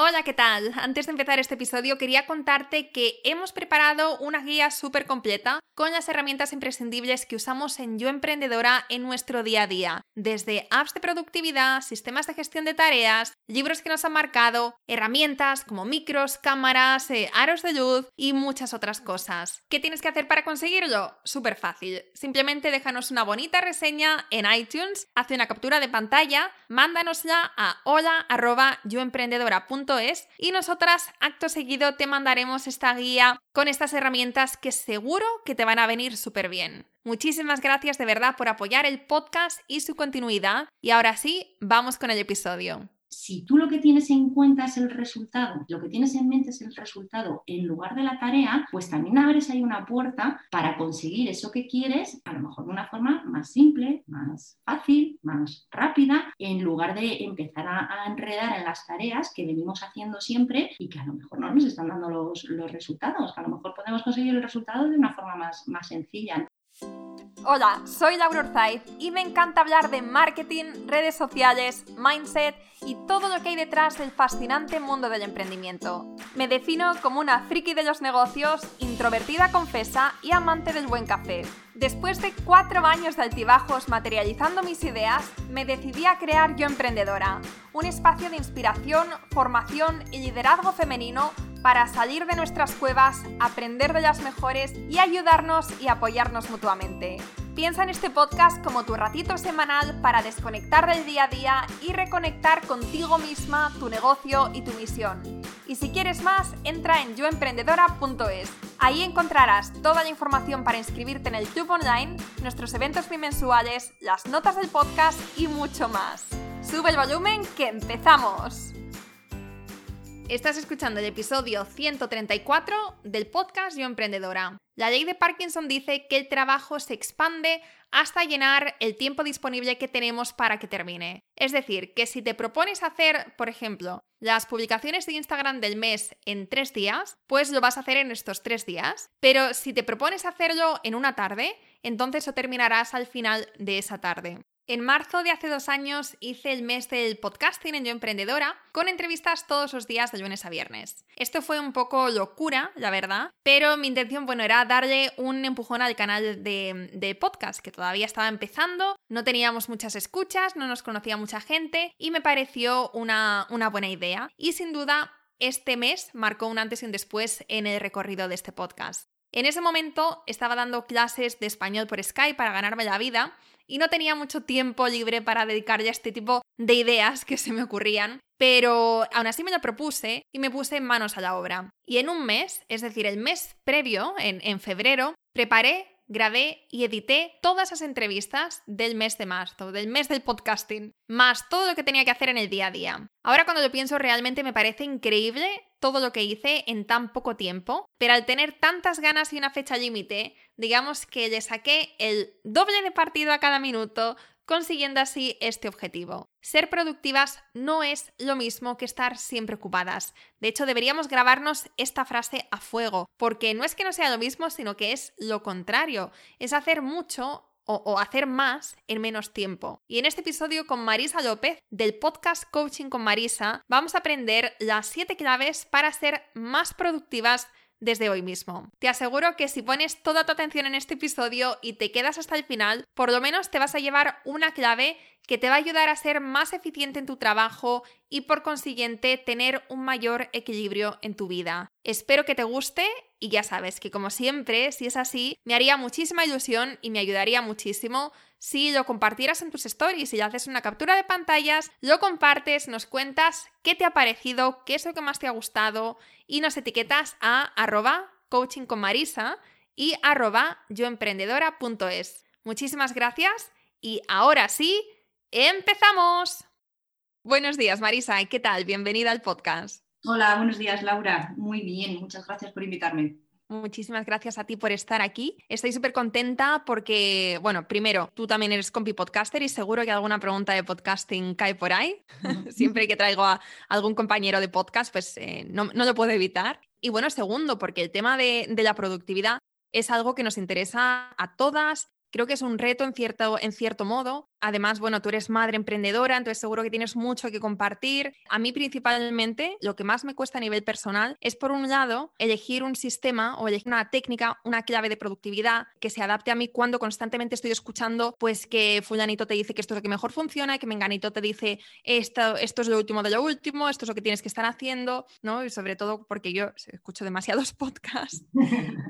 Hola, ¿qué tal? Antes de empezar este episodio quería contarte que hemos preparado una guía súper completa con las herramientas imprescindibles que usamos en Yo Emprendedora en nuestro día a día, desde apps de productividad, sistemas de gestión de tareas, libros que nos han marcado, herramientas como micros, cámaras, eh, aros de luz y muchas otras cosas. ¿Qué tienes que hacer para conseguirlo? Súper fácil. Simplemente déjanos una bonita reseña en iTunes, hace una captura de pantalla, mándanosla a hola.yoemprendedora.com es y nosotras acto seguido te mandaremos esta guía con estas herramientas que seguro que te van a venir súper bien. Muchísimas gracias de verdad por apoyar el podcast y su continuidad y ahora sí, vamos con el episodio si tú lo que tienes en cuenta es el resultado, lo que tienes en mente es el resultado en lugar de la tarea, pues también abres ahí una puerta para conseguir eso que quieres, a lo mejor de una forma más simple, más fácil, más rápida, en lugar de empezar a, enredar en las tareas que venimos haciendo siempre y que a lo mejor no nos están dando los, los resultados. A lo mejor podemos conseguir el resultado de una forma más, más sencilla. Hola, soy Laura Orzaiz y me encanta hablar de marketing, redes sociales, mindset y todo lo que hay detrás del fascinante mundo del emprendimiento. Me defino como una friki de los negocios, introvertida confesa y amante del buen café. Después de cuatro años de altibajos materializando mis ideas, me decidí a crear Yo Emprendedora, un espacio de inspiración, formación y liderazgo femenino para salir de nuestras cuevas, aprender de las mejores y ayudarnos y apoyarnos mutuamente. Piensa en este podcast como tu ratito semanal para desconectar del día a día y reconectar contigo misma, tu negocio y tu misión. Y si quieres más, entra en yoemprendedora.es. Ahí encontrarás toda la información para inscribirte en el club online, nuestros eventos bimensuales, las notas del podcast y mucho más. Sube el volumen que empezamos. Estás escuchando el episodio 134 del podcast Yo Emprendedora. La ley de Parkinson dice que el trabajo se expande hasta llenar el tiempo disponible que tenemos para que termine. Es decir, que si te propones hacer, por ejemplo, las publicaciones de Instagram del mes en tres días, pues lo vas a hacer en estos tres días. Pero si te propones hacerlo en una tarde, entonces lo terminarás al final de esa tarde. En marzo de hace dos años hice el mes del podcasting en Yo Emprendedora, con entrevistas todos los días de lunes a viernes. Esto fue un poco locura, la verdad, pero mi intención, bueno, era darle un empujón al canal de, podcast, que todavía estaba empezando, no teníamos muchas escuchas, no nos conocía mucha gente, y me pareció una, una buena idea. Y sin duda, este mes marcó un antes y un después en el recorrido de este podcast. En ese momento estaba dando clases de español por Skype para ganarme la vida y no tenía mucho tiempo libre para dedicarle a este tipo de ideas que se me ocurrían, pero aún así me lo propuse y me puse manos a la obra. Y en un mes, es decir, el mes previo, en, en febrero, preparé grabé y edité todas las entrevistas del mes de marzo, del mes del podcasting, más todo lo que tenía que hacer en el día a día. Ahora cuando lo pienso realmente me parece increíble todo lo que hice en tan poco tiempo, pero al tener tantas ganas y una fecha límite, digamos que le saqué el doble de partido a cada minuto, consiguiendo así este objetivo. Ser productivas no es lo mismo que estar siempre ocupadas. De hecho, deberíamos grabarnos esta frase a fuego, porque no es que no sea lo mismo, sino que es lo contrario. Es hacer mucho o, hacer más en menos tiempo. Y en este episodio con Marisa López del podcast Coaching con Marisa vamos a aprender las 7 claves para ser más productivas desde hoy mismo. Te aseguro que si pones toda tu atención en este episodio y te quedas hasta el final, por lo menos te vas a llevar una clave que te va a ayudar a ser más eficiente en tu trabajo y por consiguiente tener un mayor equilibrio en tu vida. Espero que te guste y ya sabes que como siempre, si es así, me haría muchísima ilusión y me ayudaría muchísimo si lo compartieras en tus stories, y haces una captura de pantallas, lo compartes, nos cuentas qué te ha parecido, qué es lo que más te ha gustado y nos etiquetas a arroba coaching con Marisa y arroba yoemprendedora.es. Muchísimas gracias y ahora sí, ¡empezamos! Buenos días Marisa, ¿qué tal? Bienvenida al podcast. Hola, buenos días Laura. Muy bien, muchas gracias por invitarme. Muchísimas gracias a ti por estar aquí. Estoy súper contenta porque, bueno, primero, tú también eres compi podcaster y seguro que alguna pregunta de podcasting cae por ahí. Siempre que traigo a algún compañero de podcast, pues eh, no, lo puedo evitar. Y bueno, segundo, porque el tema de, de la productividad es algo que nos interesa a todas. Creo que es un reto en cierto, en cierto modo Además, bueno, tú eres madre emprendedora, entonces seguro que tienes mucho que compartir. A mí principalmente lo que más me cuesta a nivel personal es, por un lado, elegir un sistema o elegir una técnica, una clave de productividad que se adapte a mí cuando constantemente estoy escuchando, pues que fulanito te dice que esto es lo que mejor funciona, que menganito te dice esto, esto es lo último de lo último, esto es lo que tienes que estar haciendo, ¿no? Y sobre todo porque yo escucho demasiados podcasts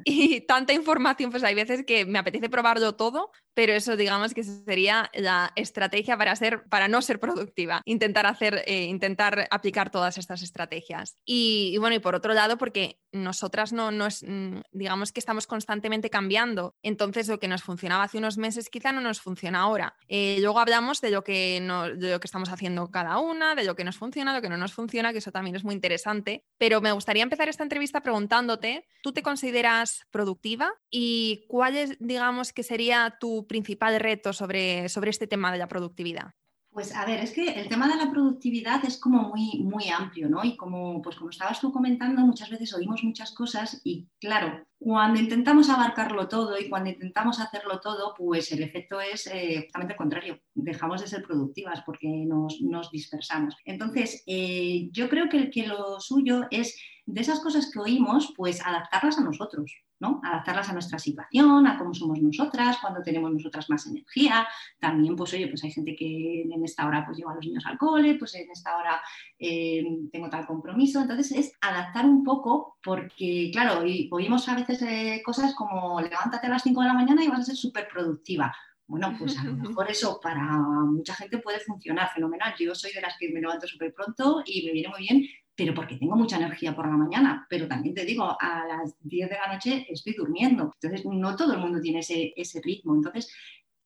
y tanta información, pues hay veces que me apetece probarlo todo, pero eso digamos que sería la estrategia para, ser, para no ser productiva, intentar, hacer, eh, intentar aplicar todas estas estrategias. Y, bueno, y por otro lado, porque nosotras no, no mm, digamos que estamos constantemente cambiando, entonces lo que nos funcionaba hace unos meses quizá no nos funciona ahora. Eh, luego hablamos de lo, que no, de lo que estamos haciendo cada una, de lo que nos funciona, lo que no nos funciona, que eso también es muy interesante, pero me gustaría empezar esta entrevista preguntándote, ¿tú te consideras productiva? ¿Y cuál es, digamos, que sería tu principal reto sobre, sobre este tema de la productividad? Pues a ver, es que el tema de la productividad es como muy, muy amplio, ¿no? Y como, pues como estabas tú comentando, muchas veces oímos muchas cosas y claro, cuando intentamos abarcarlo todo y cuando intentamos hacerlo todo, pues el efecto es eh, justamente el contrario. Dejamos de ser productivas porque nos, nos dispersamos. Entonces, eh, yo creo que lo suyo es de esas cosas que oímos, pues adaptarlas a nosotros. ¿No? Adaptarlas a nuestra situación, a cómo somos nosotras, cuando tenemos nosotras más energía. También, pues oye, pues hay gente que en esta hora pues lleva a los niños al cole, pues en esta hora eh, tengo tal compromiso. Entonces es adaptar un poco porque, claro, oímos a veces eh, cosas como levántate a las 5 de la mañana y vas a ser súper productiva. Bueno, pues a lo mejor eso para mucha gente puede funcionar fenomenal. Yo soy de las que me levanto súper pronto y me viene muy bien, pero porque tengo mucha energía por la mañana. Pero también te digo, a las 10 de la noche estoy durmiendo. Entonces, no todo el mundo tiene ese, ese ritmo. Entonces,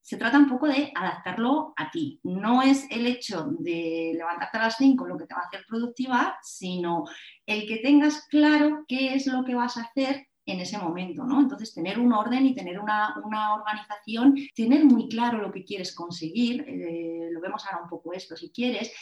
se trata un poco de adaptarlo a ti. No es el hecho de levantarte a las 5 lo que te va a hacer productiva, sino el que tengas claro qué es lo que vas a hacer en ese momento, ¿no? Entonces, tener un orden y tener una, organización, tener muy claro lo que quieres conseguir, eh, lo vemos ahora un poco esto, si quieres,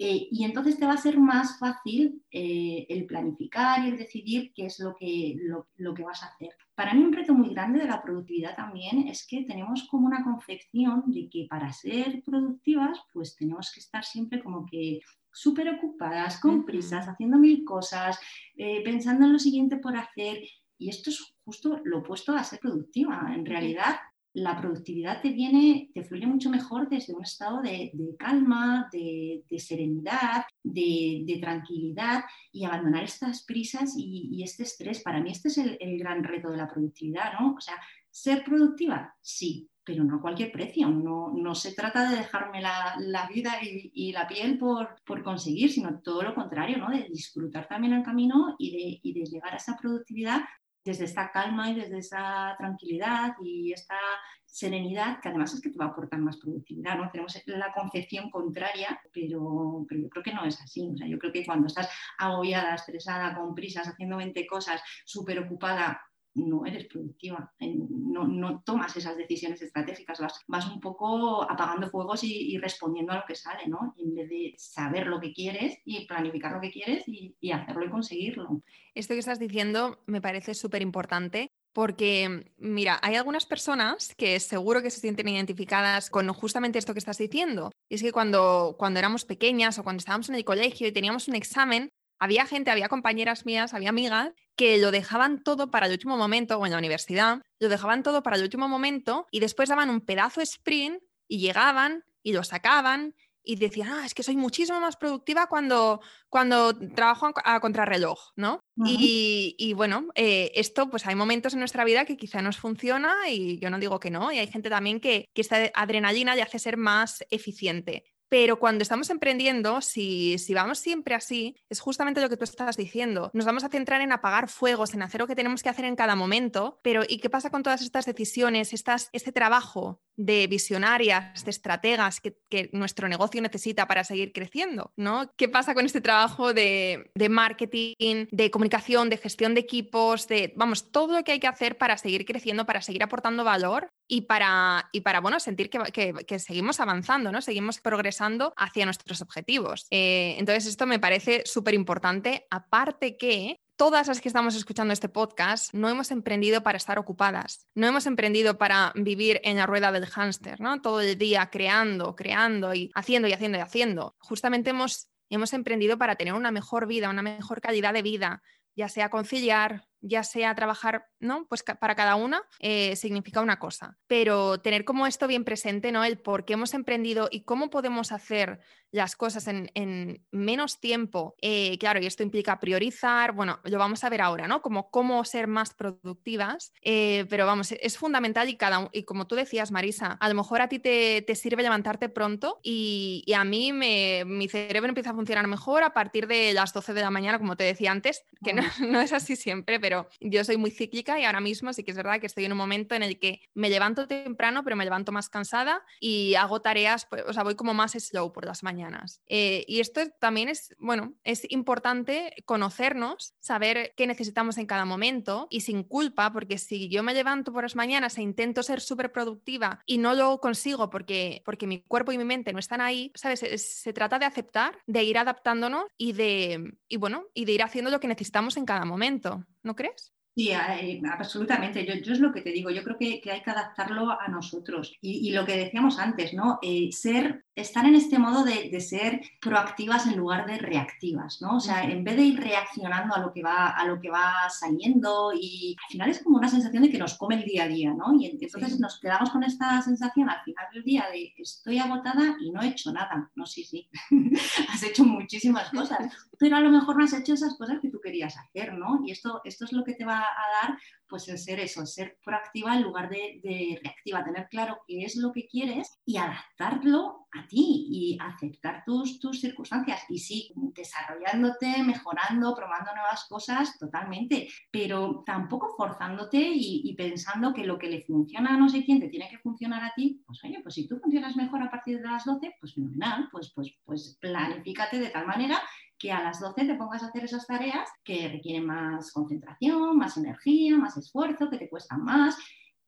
eh, y entonces te va a ser más fácil eh, el planificar y el decidir qué es lo que, lo, que vas a hacer. Para mí un reto muy grande de la productividad también es que tenemos como una concepción de que para ser productivas pues tenemos que estar siempre como que súper ocupadas, con prisas, haciendo mil cosas, eh, pensando en lo siguiente por hacer. Y esto es justo lo opuesto a ser productiva. En realidad, la productividad te viene, te fluye mucho mejor desde un estado de, calma, de, serenidad, de, tranquilidad y abandonar estas prisas y, este estrés. Para mí este es el, gran reto de la productividad, ¿no? O sea, ser productiva, sí, pero no a cualquier precio. No, se trata de dejarme la, vida y, la piel por, conseguir, sino todo lo contrario, ¿no? De disfrutar también el camino y de, y de llegar a esa productividad desde esta calma y desde esa tranquilidad y esta serenidad, que además es que te va a aportar más productividad, ¿no? Tenemos la concepción contraria, pero, pero yo creo que no es así. O sea, yo creo que cuando estás agobiada, estresada, con prisas, haciendo 20 cosas, súper ocupada, no eres productiva, no, tomas esas decisiones estratégicas, vas, un poco apagando fuegos y, respondiendo a lo que sale, ¿no? En vez de saber lo que quieres y planificar lo que quieres y, hacerlo y conseguirlo. Esto que estás diciendo me parece súper importante porque, mira, hay algunas personas que seguro que se sienten identificadas con justamente esto que estás diciendo. Y es que cuando, cuando éramos pequeñas o cuando estábamos en el colegio y teníamos un examen, había gente, había compañeras mías, había amigas que lo dejaban todo para el último momento, o en la universidad, lo dejaban todo para el último momento y después daban un pedazo sprint y llegaban y lo sacaban y decían, ah, es que soy muchísimo más productiva cuando, cuando trabajo a contrarreloj, ¿no? y, bueno, eh, esto, pues hay momentos en nuestra vida que quizá nos funciona y yo no digo que no, y hay gente también que, que esta adrenalina le hace ser más eficiente. Pero cuando estamos emprendiendo, si, vamos siempre así, es justamente lo que tú estás diciendo. Nos vamos a centrar en apagar fuegos, en hacer lo que tenemos que hacer en cada momento, pero ¿y qué pasa con todas estas decisiones, este trabajo de visionarias, de estrategas que, nuestro negocio necesita para seguir creciendo? ¿no? ¿Qué pasa con este trabajo de, de marketing, de comunicación, de gestión de equipos, de, vamos, todo lo que hay que hacer para seguir creciendo, para seguir aportando valor y para, y para bueno, sentir que, seguimos avanzando, ¿no? Seguimos progresando hacia nuestros objetivos. Eh, entonces, esto me parece súper importante, aparte que todas las que estamos escuchando este podcast no hemos emprendido para estar ocupadas, no hemos emprendido para vivir en la rueda del hámster, ¿no? Todo el día creando, creando y haciendo y haciendo y haciendo. Justamente hemos, hemos emprendido para tener una mejor vida, una mejor calidad de vida, ya sea conciliar, ya sea trabajar, ¿no? Pues para cada una eh, significa una cosa. Pero tener como esto bien presente, ¿no? El por qué hemos emprendido y cómo podemos hacer las cosas en, menos tiempo. Eh, claro, y esto implica priorizar, bueno, lo vamos a ver ahora, ¿no? Como cómo ser más productivas. Eh, pero vamos, es fundamental y cada y como tú decías, Marisa, a lo mejor a ti te, sirve levantarte pronto y, a mí me, mi cerebro empieza a funcionar mejor a partir de las 12 de la mañana, como te decía antes, que no, no es así siempre, pero yo soy muy cíclica y ahora mismo sí que es verdad que estoy en un momento en el que me levanto temprano, pero me levanto más cansada y hago tareas, pues, o sea, voy como más slow por las mañanas. Eh, y esto también es, bueno, es importante conocernos, saber qué necesitamos en cada momento y sin culpa, porque si yo me levanto por las mañanas e intento ser súper productiva y no lo consigo porque, porque mi cuerpo y mi mente no están ahí, ¿sabes? Se, trata de aceptar, de ir adaptándonos y de, y bueno, y de ir haciendo lo que necesitamos en cada momento. ¿No crees? Sí, eh, absolutamente. Yo, es lo que te digo. Yo creo que, hay que adaptarlo a nosotros. Y, lo que decíamos antes, ¿no? Eh, ser estar en este modo de, ser proactivas en lugar de reactivas, ¿no? O sea, en vez de ir reaccionando a lo que va, a lo que va saliendo y al final es como una sensación de que nos come el día a día, ¿no? Y entonces nos quedamos con esta sensación al final del día de estoy agotada y no he hecho nada. No, sí, sí, has hecho muchísimas cosas, pero a lo mejor no has hecho esas cosas que tú querías hacer, ¿no? Y esto, esto es lo que te va a dar pues el ser eso, ser proactiva en lugar de, reactiva, tener claro qué es lo que quieres y adaptarlo a ti y aceptar tus, tus circunstancias. Y sí, desarrollándote, mejorando, probando nuevas cosas, totalmente, pero tampoco forzándote y, pensando que lo que le funciona a no sé quién te tiene que funcionar a ti, pues oye, pues si tú funcionas mejor a partir de las 12, pues fenomenal, pues, pues, pues planifícate de tal manera que a las 12 te pongas a hacer esas tareas que requieren más concentración, más energía, más esfuerzo, que te cuestan más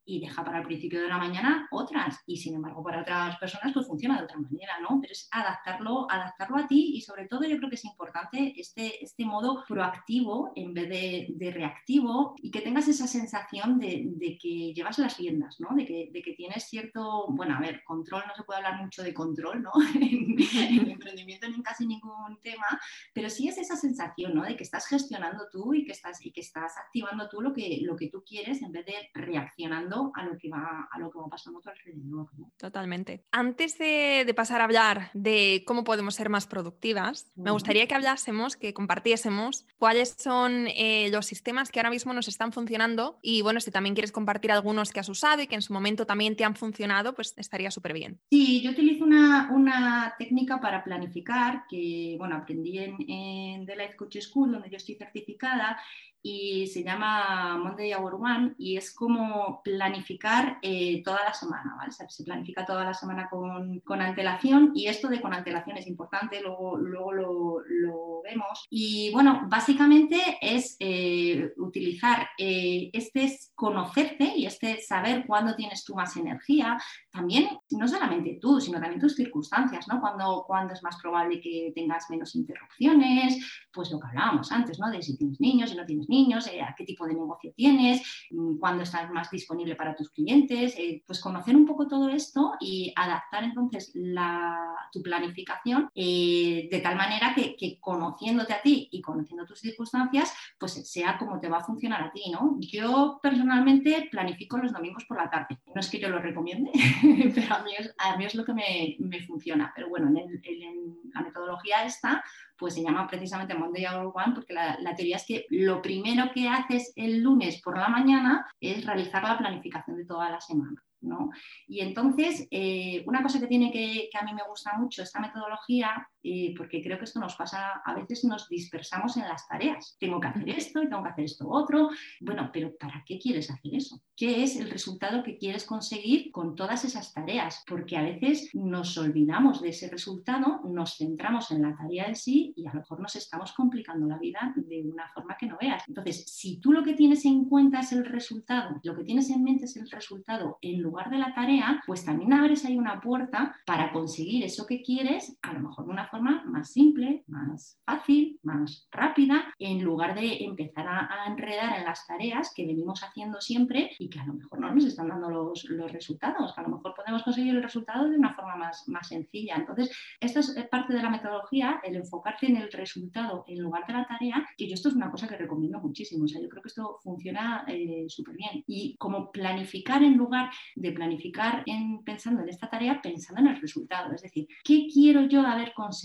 y deja para el principio de la mañana otras. Y sin embargo, para otras personas pues funciona de otra manera, ¿no? Pero es adaptarlo, adaptarlo a ti y sobre todo yo creo que es importante este, este modo proactivo en vez de, reactivo y que tengas esa sensación de, que llevas las riendas, ¿no? De que, de que, tienes cierto, bueno, a ver, control, no se puede hablar mucho de control, ¿no? en, en emprendimiento en casi ningún tema, pero sí es esa sensación, ¿no? De que estás gestionando tú y que estás, y que estás activando tú lo que, lo que tú quieres en vez de reaccionando a lo que va, a lo que va pasando a tu alrededor. Totalmente. Antes de, pasar a hablar de cómo podemos ser más productivas, me gustaría que hablásemos, que compartiésemos cuáles son eh, los sistemas que ahora mismo nos están funcionando y bueno, si también quieres compartir algunos que has usado y que en su momento también te han funcionado, pues estaría súper bien. Sí, yo utilizo una, una, técnica para planificar que, bueno, aprendí en, en The Life Coach School, donde yo estoy certificada y se llama Monday Hour One y es como planificar eh, toda la semana, ¿vale? Se, planifica toda la semana con, con, antelación y esto de con antelación es importante, luego, luego lo, lo vemos. Y bueno, básicamente es eh, utilizar eh, este es conocerte y este saber cuándo tienes tú más energía, también no solamente tú, sino también tus circunstancias, ¿no? Cuando, cuando es más probable que tengas menos interrupciones, pues lo que hablábamos antes, ¿no? De si tienes niños, si no tienes niños, eh, a qué tipo de negocio tienes, mm, cuándo estás más disponible para tus clientes, eh, pues conocer un poco todo esto y adaptar entonces tu planificación eh, de tal manera que, conociéndote a ti y conociendo tus circunstancias, pues sea como te va a funcionar a ti, ¿no? Yo personalmente planifico los domingos por la tarde. No es que yo lo recomiende, pero a mí, es, lo que me, funciona. Pero bueno, en, la metodología esta, pues se llama precisamente Monday Hour One porque la, teoría es que lo primero que haces el lunes por la mañana es realizar la planificación de toda la semana. ¿no? Y entonces, eh, una cosa que tiene que, que, a mí me gusta mucho esta metodología y porque creo que esto nos pasa, a veces nos dispersamos en las tareas. Tengo que hacer esto y tengo que hacer esto otro. Bueno, pero ¿para qué quieres hacer eso? ¿Qué es el resultado que quieres conseguir con todas esas tareas? Porque a veces nos olvidamos de ese resultado, nos centramos en la tarea en sí y a lo mejor nos estamos complicando la vida de una forma que no veas. Entonces, si tú lo que tienes en cuenta es el resultado, lo que tienes en mente es el resultado en lugar de la tarea, pues también abres ahí una puerta para conseguir eso que quieres, a lo mejor de una forma más simple, más fácil, más rápida, en lugar de empezar a, enredar en las tareas que venimos haciendo siempre y que a lo mejor no nos están dando los, los resultados, a lo mejor podemos conseguir el resultado de una forma más, más sencilla. Entonces, esto es parte de la metodología, el enfocarte en el resultado en lugar de la tarea, que yo esto es una cosa que recomiendo muchísimo, o sea, yo creo que esto funciona eh, súper bien. Y como planificar en lugar de planificar en, pensando en esta tarea, pensando en el resultado, es decir, ¿qué quiero yo haber conseguido?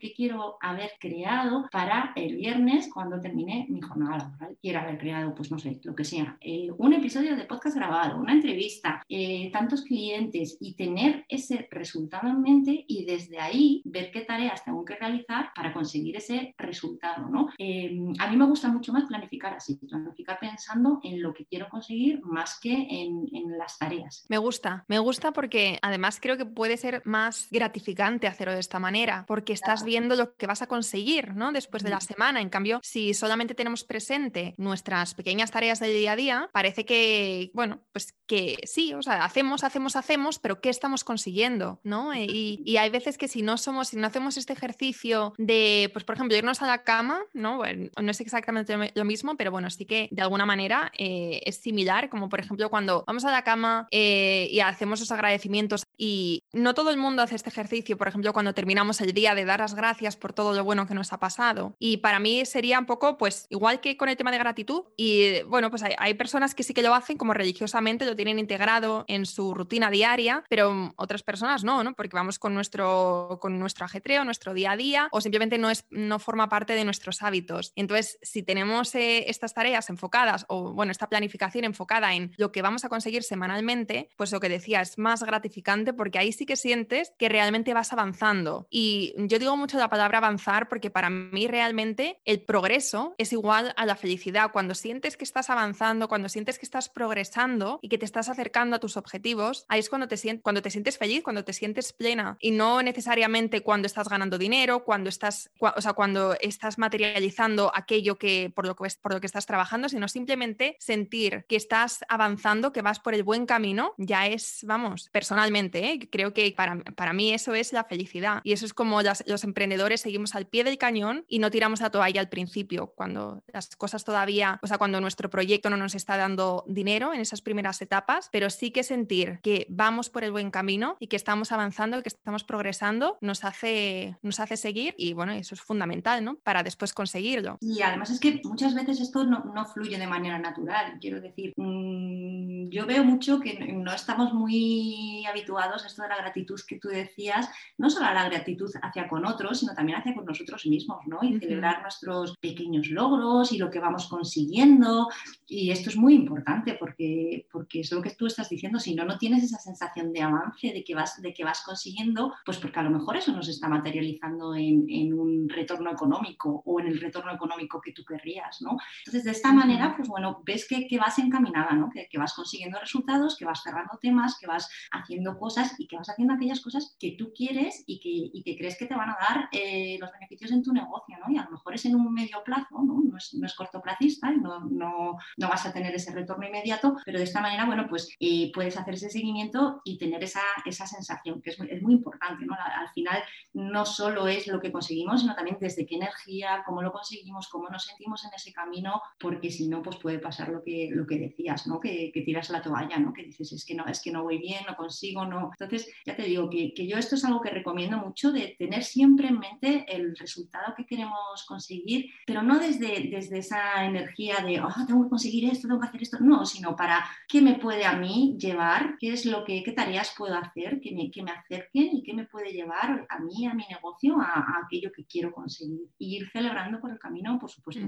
¿Qué quiero haber creado para el viernes cuando termine mi jornada laboral? Quiero haber creado, pues no sé, lo que sea, eh, un episodio de podcast grabado, una entrevista, eh, tantos clientes y tener ese resultado en mente y desde ahí ver qué tareas tengo que realizar para conseguir ese resultado. ¿no? Em, a mí me gusta mucho más planificar así, planificar pensando en lo que quiero conseguir más que en, en las tareas. Me gusta, me gusta porque además creo que puede ser más gratificante hacerlo de esta manera, porque estás viendo lo que vas a conseguir ¿no? después de la semana. En cambio, si solamente tenemos presente nuestras pequeñas tareas del día a día, parece que, bueno, pues que sí, o sea, hacemos, hacemos, hacemos, pero ¿qué estamos consiguiendo? ¿no? Y, y hay veces que si no somos, si no hacemos este ejercicio de, pues por ejemplo, irnos a la cama, ¿no? Bueno, no es exactamente lo mismo, pero bueno, sí que de alguna manera eh, es similar, como por ejemplo cuando vamos a la cama eh, y hacemos los agradecimientos y no todo el mundo hace este ejercicio, por ejemplo, cuando terminamos el día de dar las gracias por todo lo bueno que nos ha pasado. Y para mí sería un poco, pues, igual que con el tema de gratitud. Y bueno, pues hay, personas que sí que lo hacen como religiosamente, lo tienen integrado en su rutina diaria, pero otras personas no, ¿no? Porque vamos con nuestro, con nuestro ajetreo, nuestro día a día, o simplemente no, es, no forma parte de nuestros hábitos. Entonces, si tenemos eh, estas tareas enfocadas, o bueno, esta planificación enfocada en lo que vamos a conseguir semanalmente, pues lo que decía, es más gratificante porque ahí sí que sientes que realmente vas avanzando. Y yo digo mucho la palabra avanzar porque para mí realmente el progreso es igual a la felicidad. Cuando sientes que estás avanzando, cuando sientes que estás progresando y que te estás acercando a tus objetivos, ahí es cuando te, cuando te sientes feliz, cuando te sientes plena. Y no necesariamente cuando estás ganando dinero, cuando estás, o sea, cuando estás materializando aquello que por lo que, por lo que estás trabajando, sino simplemente sentir que estás avanzando, que vas por el buen camino, ya es, vamos, personalmente ¿eh? Creo que para, para, mí eso es la felicidad y eso es como los emprendedores seguimos al pie del cañón y no tiramos la toalla al principio, cuando las cosas todavía, o sea, cuando nuestro proyecto no nos está dando dinero en esas primeras etapas, pero sí que sentir que vamos por el buen camino y que estamos avanzando, que estamos progresando, nos hace, nos hace seguir y bueno, eso es fundamental, ¿no? Para después conseguirlo. Y además es que muchas veces esto no, no fluye de manera natural, quiero decir, mmm, yo veo mucho que no estamos muy habituados esto de la gratitud que tú decías, no solo a la gratitud hacia con otros, sino también hacia con nosotros mismos, ¿no? Y celebrar nuestros pequeños logros y lo que vamos consiguiendo. Y esto es muy importante porque, porque es lo que tú estás diciendo, si no, no tienes esa sensación de avance, de que vas, de que vas consiguiendo, pues porque a lo mejor eso nos está materializando en, en un retorno económico o en el retorno económico que tú querrías, ¿no? Entonces, de esta manera, pues bueno, ves que, que vas encaminada, ¿no? Que, que vas consiguiendo resultados, que vas cerrando temas, que vas haciendo cosas y que vas haciendo aquellas cosas que tú quieres y que, que crees que te van a dar eh, los beneficios en tu negocio, ¿no? Y a lo mejor es en un medio plazo, ¿no? No es, no es cortoplacista y no, no, no, vas a tener ese retorno inmediato, pero de esta manera, bueno, pues eh, puedes hacer ese seguimiento y tener esa, esa sensación, que es, es muy importante, ¿no? Al, final no solo es lo que conseguimos, sino también desde qué energía, cómo lo conseguimos, cómo nos sentimos en ese camino, porque si no, pues puede pasar lo que, lo que decías, ¿no? Que, que tiras la toalla, ¿no? Que dices, es que no, es que no voy bien, no consigo, no, entonces, ya te digo que, yo esto es algo que recomiendo mucho, de tener siempre en mente el resultado que queremos conseguir, pero no desde, desde esa energía de, oh, tengo que conseguir esto, tengo que hacer esto, no, sino para qué me puede a mí llevar, qué es lo que, qué tareas puedo hacer que me, que me acerquen y qué me puede llevar a mí, a mi negocio, a, aquello que quiero conseguir. Y ir celebrando por el camino, por supuesto.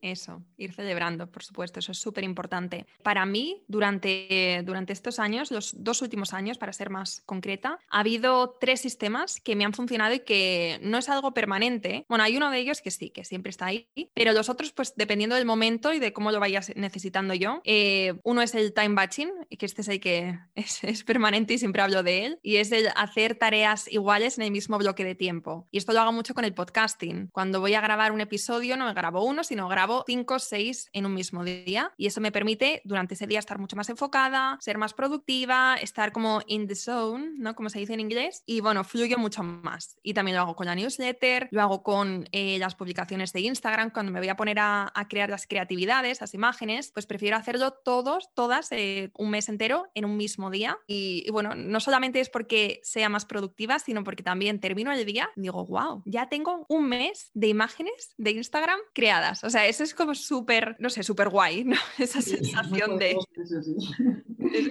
Eso, ir celebrando, por supuesto, eso es súper importante. Para mí, durante, durante estos años, los dos últimos años, para ser más concreta, ha habido tres sistemas que me han funcionado y que no es algo permanente. Bueno, hay uno de ellos que sí, que siempre está ahí, pero los otros, pues dependiendo del momento y de cómo lo vayas necesitando yo. Eh, uno es el time batching, que este es el que es, es permanente y siempre hablo de él, y es el hacer tareas iguales en el mismo bloque de tiempo. Y esto lo hago mucho con el podcasting. Cuando voy a grabar un episodio, no me grabo uno, sino grabo cinco o seis en un mismo día. Y eso me permite durante ese día estar mucho más enfocada, ser más productiva, estar como in the zone, ¿no? Como se dice en inglés. Y bueno, fluye mucho más. Y también lo hago con la newsletter, lo hago con eh, las publicaciones de Instagram. Cuando me voy a poner a, crear las creatividades, las imágenes, pues prefiero hacerlo todos, todas, eh, un mes entero en un mismo día. Y, y bueno, no solamente es porque sea más productiva, sino porque también termino el día y digo, wow, ya tengo un mes de imágenes de Instagram creadas. O sea, eso es como súper, no sé, súper guay, ¿no? Esa sensación de...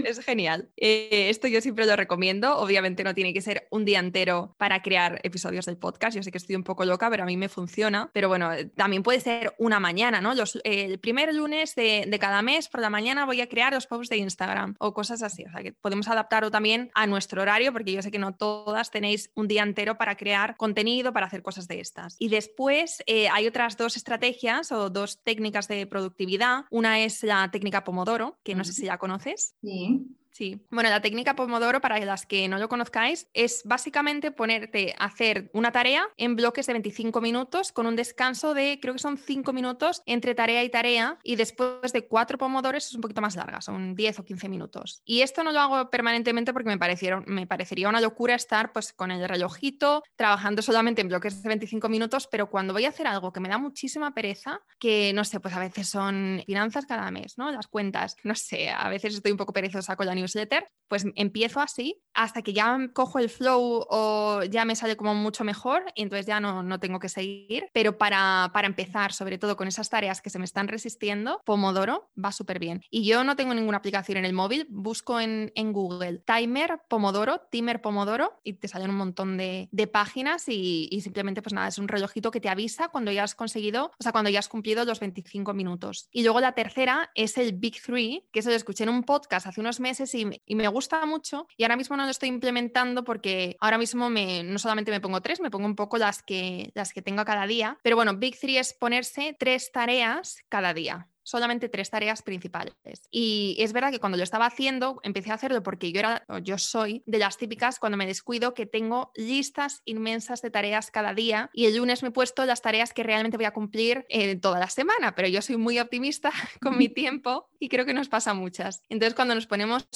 Es, genial. Eh, esto yo siempre lo recomiendo. Obviamente no tiene que ser un día entero para crear episodios del podcast. Yo sé que estoy un poco loca, pero a mí me funciona. Pero bueno, también puede ser una mañana, ¿no? el primer lunes de, de, cada mes por la mañana voy a crear los posts de Instagram o cosas así. O sea, que podemos adaptarlo también a nuestro horario, porque yo sé que no todas tenéis un día entero para crear contenido, para hacer cosas de estas. Y después eh, hay otras dos estrategias o dos técnicas de productividad. Una es la técnica Pomodoro, que no sé si ya conoces. Sí. Sí, bueno, la técnica Pomodoro, para las que no lo conozcáis, es básicamente ponerte a hacer una tarea en bloques de 25 minutos con un descanso de, creo que son 5 minutos entre tarea y tarea, y después de cuatro Pomodoros es un poquito más larga, son 10 o 15 minutos. Y esto no lo hago permanentemente porque me, parecieron, me parecería una locura estar pues con el relojito, trabajando solamente en bloques de 25 minutos, pero cuando voy a hacer algo que me da muchísima pereza, que no sé, pues a veces son finanzas cada mes, ¿no? Las cuentas, no sé, a veces estoy un poco perezosa con la newsletter, pues empiezo así hasta que ya cojo el flow o ya me sale como mucho mejor y entonces ya no, no tengo que seguir. Pero para, para, empezar, sobre todo con esas tareas que se me están resistiendo, Pomodoro va súper bien. Y yo no tengo ninguna aplicación en el móvil, busco en, en Google Timer Pomodoro, Timer Pomodoro y te salen un montón de, de páginas y, y, simplemente pues nada, es un relojito que te avisa cuando ya has conseguido, o sea, cuando ya has cumplido los 25 minutos. Y luego la tercera es el Big Three, que eso lo escuché en un podcast hace unos meses y, me gusta mucho y ahora mismo no lo estoy implementando porque ahora mismo me, no solamente me pongo tres, me pongo un poco las que, las que tengo cada día, pero bueno, Big Three es ponerse tres tareas cada día solamente tres tareas principales. Y es verdad que cuando lo estaba haciendo, empecé a hacerlo porque yo era, yo soy de las típicas cuando me descuido que tengo listas inmensas de tareas cada día y el lunes me he puesto las tareas que realmente voy a cumplir eh, toda la semana, pero yo soy muy optimista con mi tiempo y creo que nos pasa muchas. Entonces, cuando nos ponemos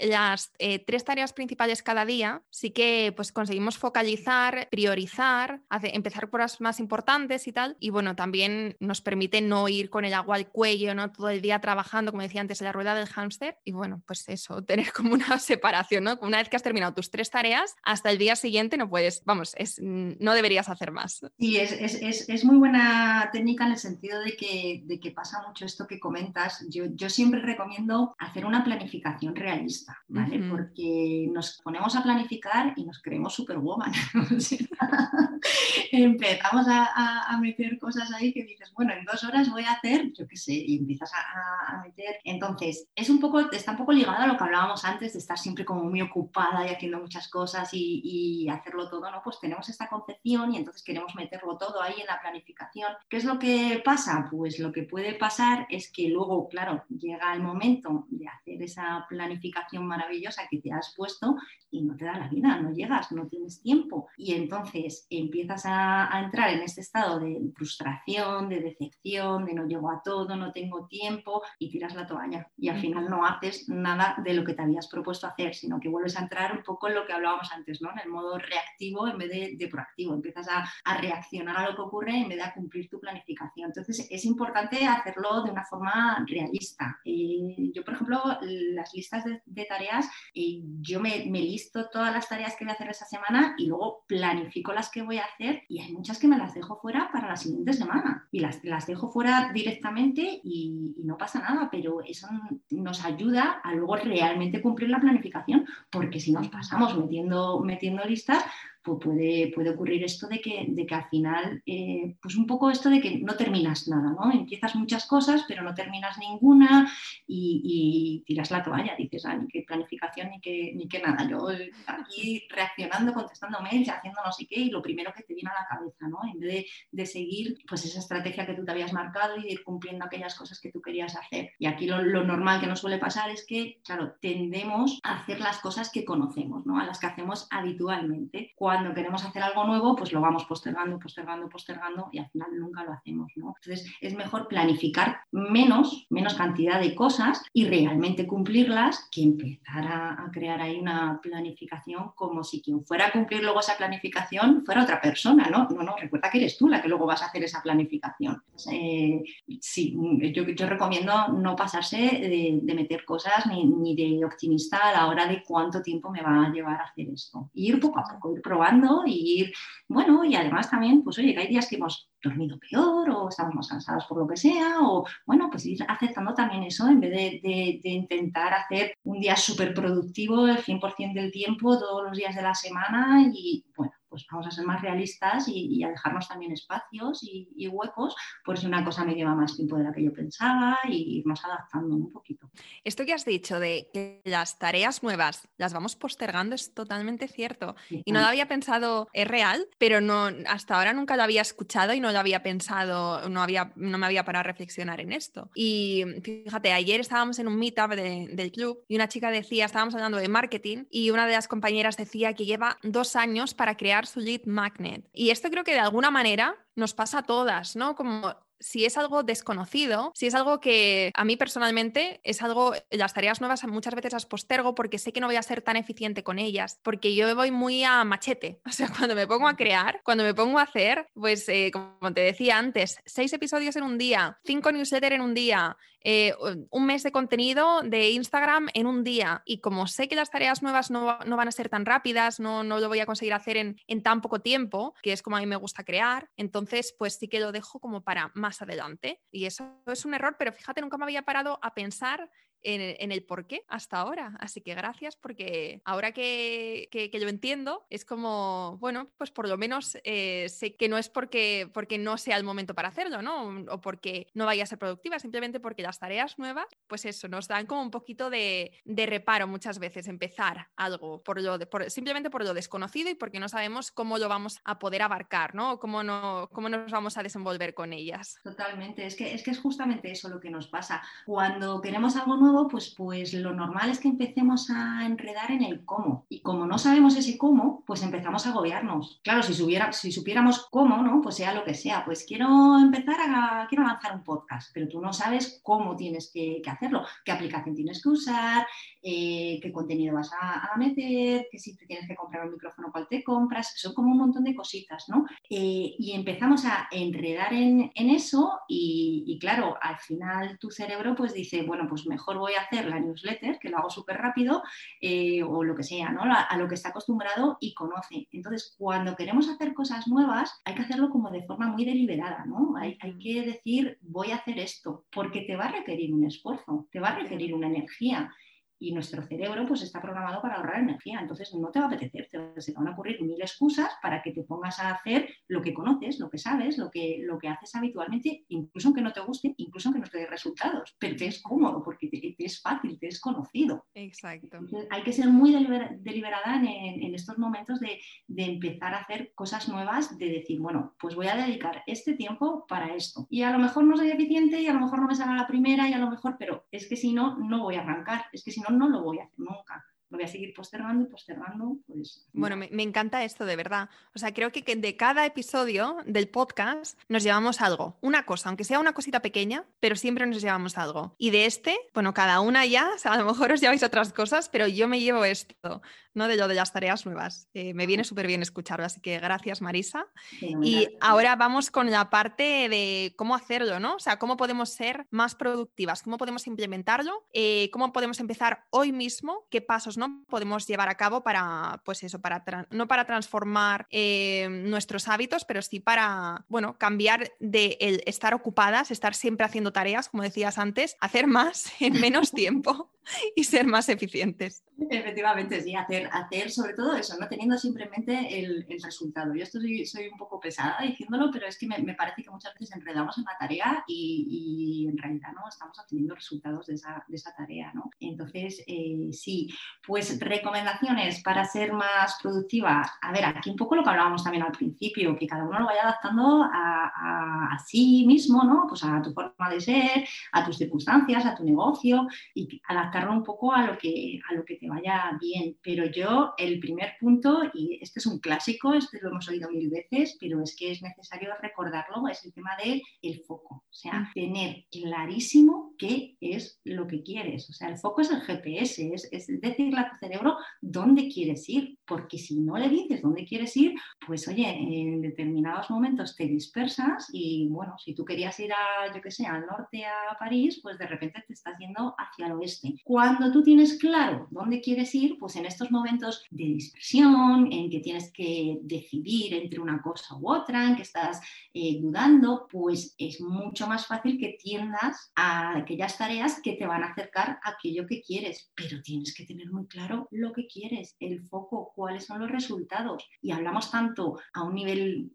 las eh, tres tareas principales cada día, sí que pues conseguimos focalizar, priorizar, empezar por las más importantes y tal. Y bueno, también nos permite no ir con el agua al cuello ¿no? Todo el día trabajando, como decía antes, en la rueda del hámster. Y bueno, pues eso, tener como una separación, ¿no? Una vez que has terminado tus tres tareas, hasta el día siguiente no puedes, vamos, es, no deberías hacer más. Sí, es, es, es, muy buena técnica en el sentido de que, de que pasa mucho esto que comentas. Yo, yo siempre recomiendo hacer una planificación realista, ¿vale? Porque nos ponemos a planificar y nos creemos superwoman. Empezamos a, a meter cosas ahí que dices, bueno, en dos horas voy a hacer, yo qué sé, y empiezas a, meter. Entonces, es un poco, está un poco ligado a lo que hablábamos antes de estar siempre como muy ocupada y haciendo muchas cosas y, y, hacerlo todo, ¿no? Pues tenemos esta concepción y entonces queremos meterlo todo ahí en la planificación. ¿Qué es lo que pasa? Pues lo que puede pasar es que luego, claro, llega el momento de hacer esa planificación maravillosa que te has puesto y no te da la vida, no llegas, no tienes tiempo. Y entonces empiezas a, a entrar en este estado de frustración, de decepción, de no llego a todo, no tengo tiempo y tiras la toalla y al final no haces nada de lo que te habías propuesto hacer, sino que vuelves a entrar un poco en lo que hablábamos antes, ¿no? En el modo reactivo en vez de, proactivo, empiezas a, reaccionar a lo que ocurre en vez de a cumplir tu planificación. Entonces es importante hacerlo de una forma realista. Eh, yo, por ejemplo, las listas de, tareas, eh, yo me, me listo todas las tareas que voy a hacer esa semana y luego planifico las que voy a hacer y hay muchas que me las dejo fuera para la siguiente semana y las, las dejo fuera directamente y, no pasa nada, pero eso nos ayuda a luego realmente cumplir la planificación, porque si nos pasamos metiendo, metiendo listas, pues puede, puede ocurrir esto de que, de que al final, eh, pues un poco esto de que no terminas nada, ¿no? Empiezas muchas cosas, pero no terminas ninguna y, tiras la toalla, dices, ah, ni qué planificación, ni qué, ni qué nada. Yo aquí reaccionando, contestando mails, haciendo no sé qué, y lo primero que te viene a la cabeza, ¿no? En vez de, de seguir pues esa estrategia que tú te habías marcado y ir cumpliendo aquellas cosas que tú querías hacer. Y aquí lo, lo normal que nos suele pasar es que, claro, tendemos a hacer las cosas que conocemos, ¿no? A las que hacemos habitualmente. Queremos hacer algo nuevo, pues lo vamos postergando, postergando, postergando y al final nunca lo hacemos, ¿no? Entonces es mejor planificar menos, menos cantidad de cosas y realmente cumplirlas que empezar a, a crear ahí una planificación como si quien fuera a cumplir luego esa planificación fuera otra persona, ¿no? No, no, recuerda que eres tú la que luego vas a hacer esa planificación. Eh, sí, yo, yo, recomiendo no pasarse de, de meter cosas ni, ni, de optimista a la hora de cuánto tiempo me va a llevar a hacer esto. ir poco a poco, ir probando y ir, bueno, y además también, pues oye, que hay días que hemos dormido peor o estamos cansados por lo que sea, o bueno, pues ir aceptando también eso en vez de, de, de intentar hacer un día súper productivo el 100% del tiempo, todos los días de la semana y bueno, pues vamos a ser más realistas y, y a dejarnos también espacios y, y, huecos, por si una cosa me lleva más tiempo de la que yo pensaba y irnos adaptando un poquito. Esto que has dicho de que las tareas nuevas las vamos postergando es totalmente cierto. Sí, y no lo había pensado, es real, pero no, hasta ahora nunca lo había escuchado y no lo había pensado, no, había, no me había parado a reflexionar en esto. Y fíjate, ayer estábamos en un meetup de, del club y una chica decía, estábamos hablando de marketing y una de las compañeras decía que lleva dos años para crear su lead magnet. Y esto creo que de alguna manera nos pasa a todas, ¿no? Como si es algo desconocido, si es algo que a mí personalmente es algo, las tareas nuevas muchas veces las postergo porque sé que no voy a ser tan eficiente con ellas, porque yo voy muy a machete. O sea, cuando me pongo a crear, cuando me pongo a hacer, pues eh, como te decía antes, seis episodios en un día, cinco newsletters en un día, eh, un mes de contenido de Instagram en un día. Y como sé que las tareas nuevas no, no van a ser tan rápidas, no, no, lo voy a conseguir hacer en, en tan poco tiempo, que es como a mí me gusta crear, entonces pues sí que lo dejo como para más adelante. Y eso es un error, pero fíjate, nunca me había parado a pensar en, el por qué hasta ahora. Así que gracias porque ahora que, que, que entiendo es como, bueno, pues por lo menos eh, sé que no es porque, porque no sea el momento para hacerlo, ¿no? O porque no vaya a ser productiva, simplemente porque las tareas nuevas, pues eso, nos dan como un poquito de, de reparo muchas veces empezar algo, por lo de, por, simplemente por lo desconocido y porque no sabemos cómo lo vamos a poder abarcar, ¿no? Cómo, no, cómo nos vamos a desenvolver con ellas. Totalmente, es que, es que es justamente eso lo que nos pasa. Cuando queremos algo nuevo, pues, pues lo normal es que empecemos a enredar en el cómo. Y como no sabemos ese cómo, pues empezamos a agobiarnos. Claro, si, supiera, si supiéramos cómo, ¿no? Pues sea lo que sea. Pues quiero empezar a, quiero lanzar un podcast, pero tú no sabes cómo tienes que, hacerlo, qué aplicación tienes que usar, eh, qué contenido vas a, a, meter, que si te tienes que comprar un micrófono, cuál te compras, son como un montón de cositas, ¿no? Eh, y empezamos a enredar en, en eso y, y, claro, al final tu cerebro pues dice, bueno, pues mejor voy a hacer la newsletter, que lo hago súper rápido, eh, o lo que sea, ¿no? A, a, lo que está acostumbrado y conoce. Entonces, cuando queremos hacer cosas nuevas, hay que hacerlo como de forma muy deliberada, ¿no? Hay, hay que decir, voy a hacer esto, porque te va a requerir un esfuerzo, te va a requerir una energía y nuestro cerebro pues está programado para ahorrar energía, entonces no te va a apetecer, te, se te van a ocurrir mil excusas para que te pongas a hacer lo que conoces, lo que sabes, lo que, lo que haces habitualmente, incluso aunque no te guste, incluso aunque no te dé resultados, pero te es cómodo porque te, te es fácil, te es conocido. Exacto. Entonces, hay que ser muy deliber, deliberada en, en, estos momentos de, de, empezar a hacer cosas nuevas, de decir, bueno, pues voy a dedicar este tiempo para esto. Y a lo mejor no soy eficiente y a lo mejor no me sale la primera y a lo mejor, pero es que si no, no voy a arrancar, es que si no, no lo voy a hacer nunca. Lo voy a seguir postergando y postergando. Pues, bueno, me, me, encanta esto, de verdad. O sea, creo que, que, de cada episodio del podcast nos llevamos algo, una cosa, aunque sea una cosita pequeña, pero siempre nos llevamos algo. Y de este, bueno, cada una ya, o sea, a lo mejor os lleváis otras cosas, pero yo me llevo esto, ¿no? De lo de las tareas nuevas. Eh, me viene súper bien escucharlo, así que gracias, Marisa. Sí, y ahora vamos con la parte de cómo hacerlo, ¿no? O sea, cómo podemos ser más productivas, cómo podemos implementarlo, eh, cómo podemos empezar hoy mismo, qué pasos Podemos llevar a cabo para, pues eso, para no para transformar eh, nuestros hábitos, pero sí para, bueno, cambiar de el estar ocupadas, estar siempre haciendo tareas, como decías antes, hacer más en menos tiempo y ser más eficientes. Efectivamente, sí, hacer, hacer sobre todo eso, no teniendo simplemente el, resultado. Yo esto soy, soy, un poco pesada diciéndolo, pero es que me, parece que muchas veces enredamos en la tarea y, en realidad no estamos obteniendo resultados de esa, de esa tarea. ¿no? Entonces, eh, sí, pues recomendaciones para ser más productiva. A ver, aquí un poco lo que hablábamos también al principio, que cada uno lo vaya adaptando a, a sí mismo, ¿no? Pues a tu forma de ser, a tus circunstancias, a tu negocio y adaptarlo un poco a lo que, a lo que te vaya bien. Pero yo, el primer punto, y este es un clásico, este lo hemos oído mil veces, pero es que es necesario recordarlo, es el tema del el foco. O sea, mm. tener clarísimo qué es lo que quieres. O sea, el foco es el GPS, es, es a tu cerebro dónde quieres ir, porque si no le dices dónde quieres ir, pues oye, en determinados momentos te dispersas y bueno, si tú querías ir a, yo qué sé, al norte a París, pues de repente te estás yendo hacia el oeste. Cuando tú tienes claro dónde quieres ir, pues en estos momentos de dispersión, en que tienes que decidir entre una cosa u otra, en que estás eh, dudando, pues es mucho más fácil que tiendas a aquellas tareas que te van a acercar a aquello que quieres, pero tienes que tener muy claro lo que quieres, el foco, cuáles son los resultados. Y hablamos tanto a un nivel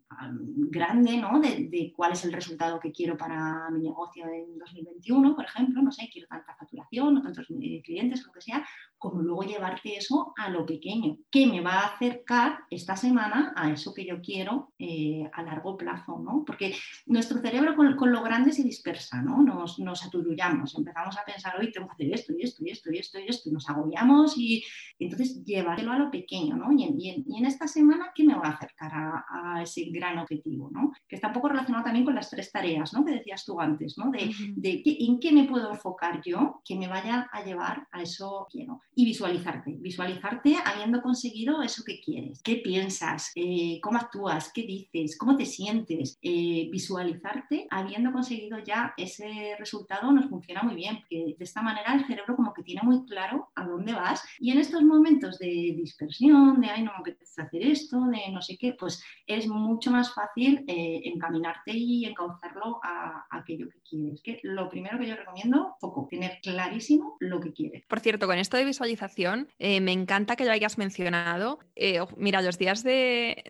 grande, ¿no? De, cuál es el resultado que quiero para mi negocio en 2021, por ejemplo, no sé, quiero tanta facturación o tantos eh, clientes, lo que sea, como luego llevarte eso a lo pequeño, que me va a acercar esta semana a eso que yo quiero eh, a largo plazo, ¿no? Porque nuestro cerebro con, lo grande se dispersa, ¿no? Nos, nos aturullamos, empezamos a pensar, hoy tengo que hacer esto y esto y esto y esto y esto, y nos agobiamos y, entonces llevarlo a lo pequeño, ¿no? Y en, esta semana, ¿qué me va a acercar a, ese gran objetivo, ¿no? Que está un poco relacionado también con las tres tareas, ¿no? Que decías tú antes, ¿no? De, de, en qué me puedo enfocar yo que me vaya a llevar a eso que quiero y visualizarte. Visualizarte habiendo conseguido eso que quieres. ¿Qué piensas? Eh, ¿Cómo actúas? ¿Qué dices? ¿Cómo te sientes? Eh, visualizarte habiendo conseguido ya ese resultado nos funciona muy bien, porque de esta manera el cerebro como que tiene muy claro a dónde vas y en estos momentos de dispersión, de, ay, no me apetece hacer esto, de no sé qué, pues es mucho más fácil eh, encaminarte y encauzarlo a, a, aquello que quieres. Que lo primero que yo recomiendo, foco, tener clarísimo lo que quieres. Por cierto, con esto de visualización, eh, me encanta que lo hayas mencionado. Eh, mira, los días de,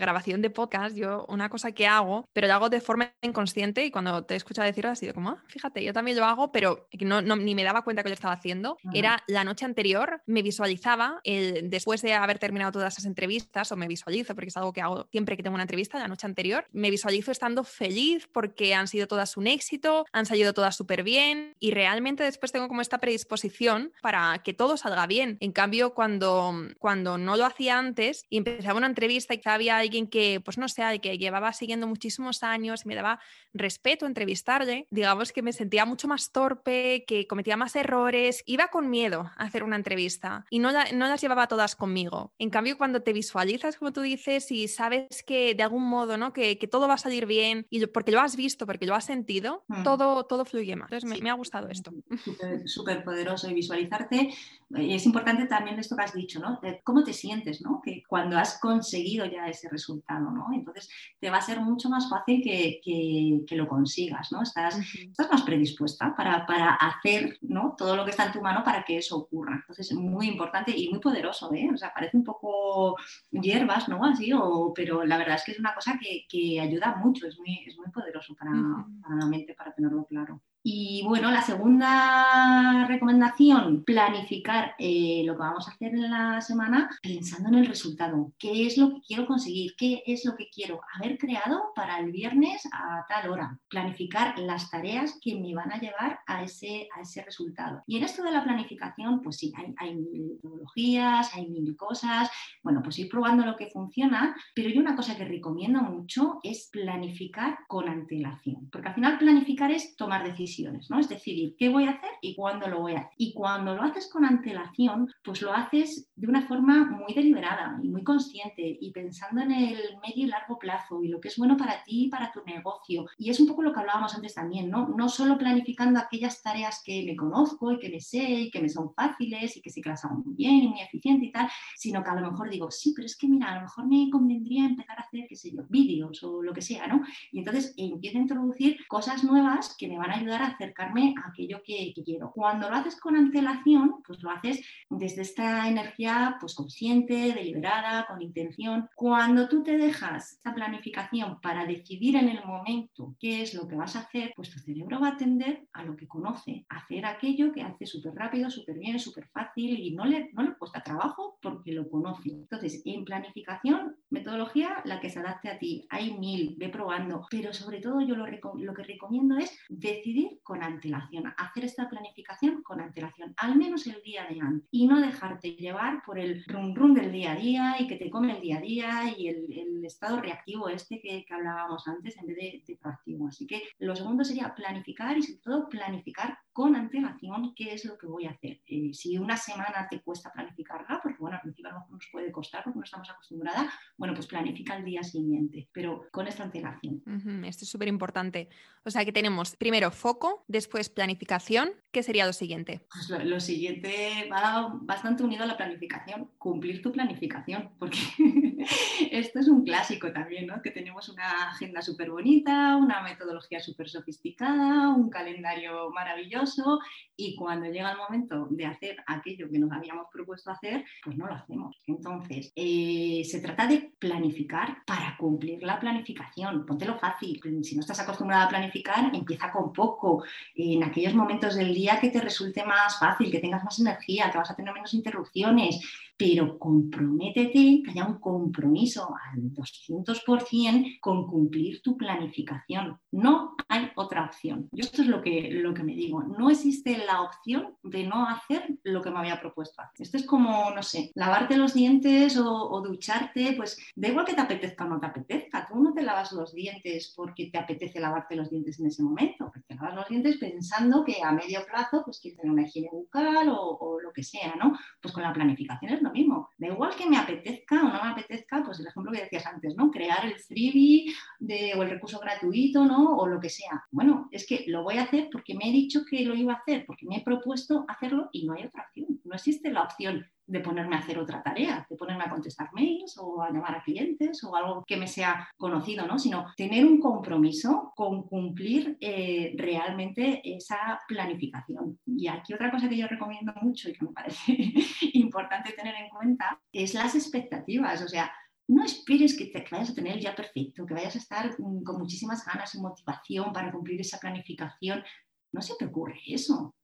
grabación de podcast, yo una cosa que hago, pero lo hago de forma inconsciente y cuando te he escuchado decirlo ha sido como, ah, fíjate, yo también lo hago, pero no, ni me daba cuenta que lo estaba haciendo. Era la noche anterior, me visualizaba el, después de haber terminado todas esas entrevistas, o me visualizo, porque es algo que hago siempre que tengo una entrevista, la noche anterior, me visualizo estando feliz porque han sido todas un éxito, han salido todas súper bien y realmente después tengo como esta predisposición para que todo salga bien. En cambio, cuando, cuando no lo hacía antes y empezaba una entrevista y quizá había alguien que, pues no sé, que llevaba siguiendo muchísimos años y me daba respeto entrevistarle, digamos que me sentía mucho más torpe, que cometía más errores, iba con miedo a hacer una entrevista y no, no las llevaba todas conmigo. En cambio, cuando te visualizas, como tú dices, y sabes que de algún modo, ¿no? Que, que todo va a salir bien y porque lo has visto, porque lo has sentido, mm. todo, todo fluye más. Entonces, me, me ha gustado esto. Súper poderoso y visualizarte y es importante también esto que has dicho, ¿no? cómo te sientes, ¿no? Que cuando has conseguido ya ese resultado, ¿no? Entonces te va a ser mucho más fácil que, que, lo consigas, ¿no? Estás, estás más predispuesta para, para, hacer, ¿no? Todo lo que está en tu mano para que eso ocurra. Entonces es muy importante y muy poderoso, ¿eh? O sea, parece un poco hierbas, ¿no? Así, o, pero la verdad es que es una cosa que, que ayuda mucho, es muy, es muy poderoso para, para la mente, para tenerlo claro. Y bueno, la segunda recomendación, planificar eh, lo que vamos a hacer en la semana pensando en el resultado. ¿Qué es lo que quiero conseguir? ¿Qué es lo que quiero haber creado para el viernes a tal hora? Planificar las tareas que me van a llevar a ese, a ese resultado. Y en esto de la planificación, pues sí, hay, hay mil metodologías, hay mil cosas. Bueno, pues ir probando lo que funciona, pero yo una cosa que recomiendo mucho es planificar con antelación. Porque al final planificar es tomar decisiones Es decidir qué voy a hacer y cuándo lo voy a hacer. Y cuando lo haces con antelación, pues lo haces de una forma muy deliberada y muy consciente y pensando en el medio y largo plazo y lo que es bueno para ti y para tu negocio. Y es un poco lo que hablábamos antes también, ¿no? No solo planificando aquellas tareas que me conozco y que me sé y que me son fáciles y que sí que las hago muy bien y muy eficiente y tal, sino que a lo mejor digo, sí, pero es que mira, a lo mejor me convendría empezar a hacer, qué sé yo, vídeos o lo que sea, ¿no? Y entonces empiezo a introducir cosas nuevas que me van a ayudar a acercarme a aquello que, que quiero. Cuando lo haces con antelación, pues lo haces desde esta energía pues consciente, deliberada, con intención. Cuando tú te dejas esta planificación para decidir en el momento qué es lo que vas a hacer, pues tu cerebro va a tender a lo que conoce, a hacer aquello que hace súper rápido, súper bien, súper fácil y no le, no le cuesta trabajo porque lo conoce. Entonces, en planificación, metodología, la que se adapte a ti. Hay mil, ve probando, pero sobre todo yo lo, lo que recomiendo es decidir con antelación, hacer esta planificación con antelación, al menos el día de antes, y no dejarte llevar por el rum rum del día a día y que te come el día a día y el, estado reactivo este que, que, hablábamos antes en vez de proactivo. Así que lo segundo sería planificar y sobre todo planificar con antelación qué es lo que voy a hacer. Eh, si una semana te cuesta planificarla, porque bueno, al principio a lo mejor nos puede costar porque no estamos acostumbradas, bueno, pues planifica el día siguiente, pero con esta antelación. Uh -huh, esto es súper importante. O sea que tenemos primero foco, después planificación. ¿Qué sería lo siguiente? Pues lo, lo siguiente va bastante unido a la planificación, cumplir tu planificación, porque esto es un clásico también, ¿no? Que tenemos una agenda súper bonita, una metodología súper sofisticada, un calendario maravilloso y cuando llega el momento de hacer aquello que nos habíamos propuesto hacer, pues no lo hacemos. Entonces, eh, se trata de planificar para cumplir la planificación. Póntelo fácil. Si no estás acostumbrada a planificar, empieza con poco. En aquellos momentos del día que te resulte más fácil, que tengas más energía, que vas a tener menos interrupciones, pero comprométete, que haya un compromiso al 200% con cumplir tu planificación. No hay otra opción. Yo esto es lo que, lo que me digo. No existe la opción de no hacer lo que me había propuesto hacer. Esto es como, no sé, lavarte los dientes o, ducharte, pues da igual que te apetezca o no te apetezca. Tú no te lavas los dientes porque te apetece lavarte los dientes en ese momento. Te lavas los dientes pensando que a medio plazo pues quieres tener una higiene bucal o, o lo que sea, ¿no? Pues con la planificación es lo mismo. Da igual que me apetezca o no me apetezca, pues el ejemplo que decías antes, ¿no? Crear el freebie de, o el recurso gratuito, ¿no? O lo que sea. Bueno, es que lo voy a hacer porque me he dicho que lo iba a hacer, porque me he propuesto hacerlo y no hay otra opción. No existe la opción de ponerme a hacer otra tarea, de ponerme a contestar mails o a llamar a clientes o algo que me sea conocido, ¿no? Sino tener un compromiso con cumplir eh, realmente esa planificación. Y aquí otra cosa que yo recomiendo mucho y que me parece importante tener en cuenta es las expectativas. O sea, no esperes que, te, que, vayas a tener día perfecto, que vayas a estar um, con muchísimas ganas y motivación para cumplir esa planificación. No se te ocurre eso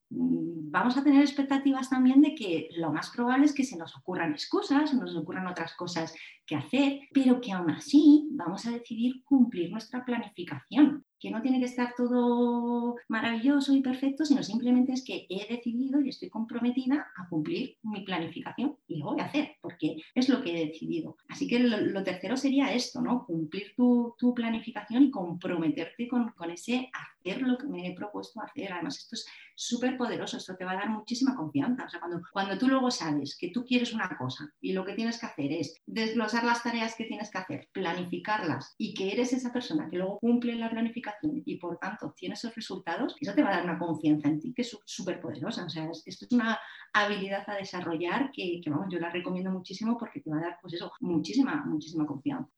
vamos a tener expectativas también de que lo más probable es que se nos ocurran excusas, nos ocurran otras cosas que hacer, pero que aún así vamos a decidir cumplir nuestra planificación que no tiene que estar todo maravilloso y perfecto, sino simplemente es que he decidido y estoy comprometida a cumplir mi planificación y lo voy a hacer, porque es lo que he decidido. Así que lo, lo tercero sería esto, ¿no? Cumplir tu, tu planificación y comprometerte con, con, ese hacer lo que me he propuesto hacer. Además, esto es súper poderoso, esto te va a dar muchísima confianza. O sea, cuando, cuando tú luego sabes que tú quieres una cosa y lo que tienes que hacer es desglosar las tareas que tienes que hacer, planificarlas y que eres esa persona que luego cumple la planificación, y por tanto tiene esos resultados, eso te va a dar una confianza en ti que es súper poderosa. O sea, esto es una habilidad a desarrollar que, vamos, yo la recomiendo muchísimo porque te va a dar, pues eso, muchísima, muchísima confianza.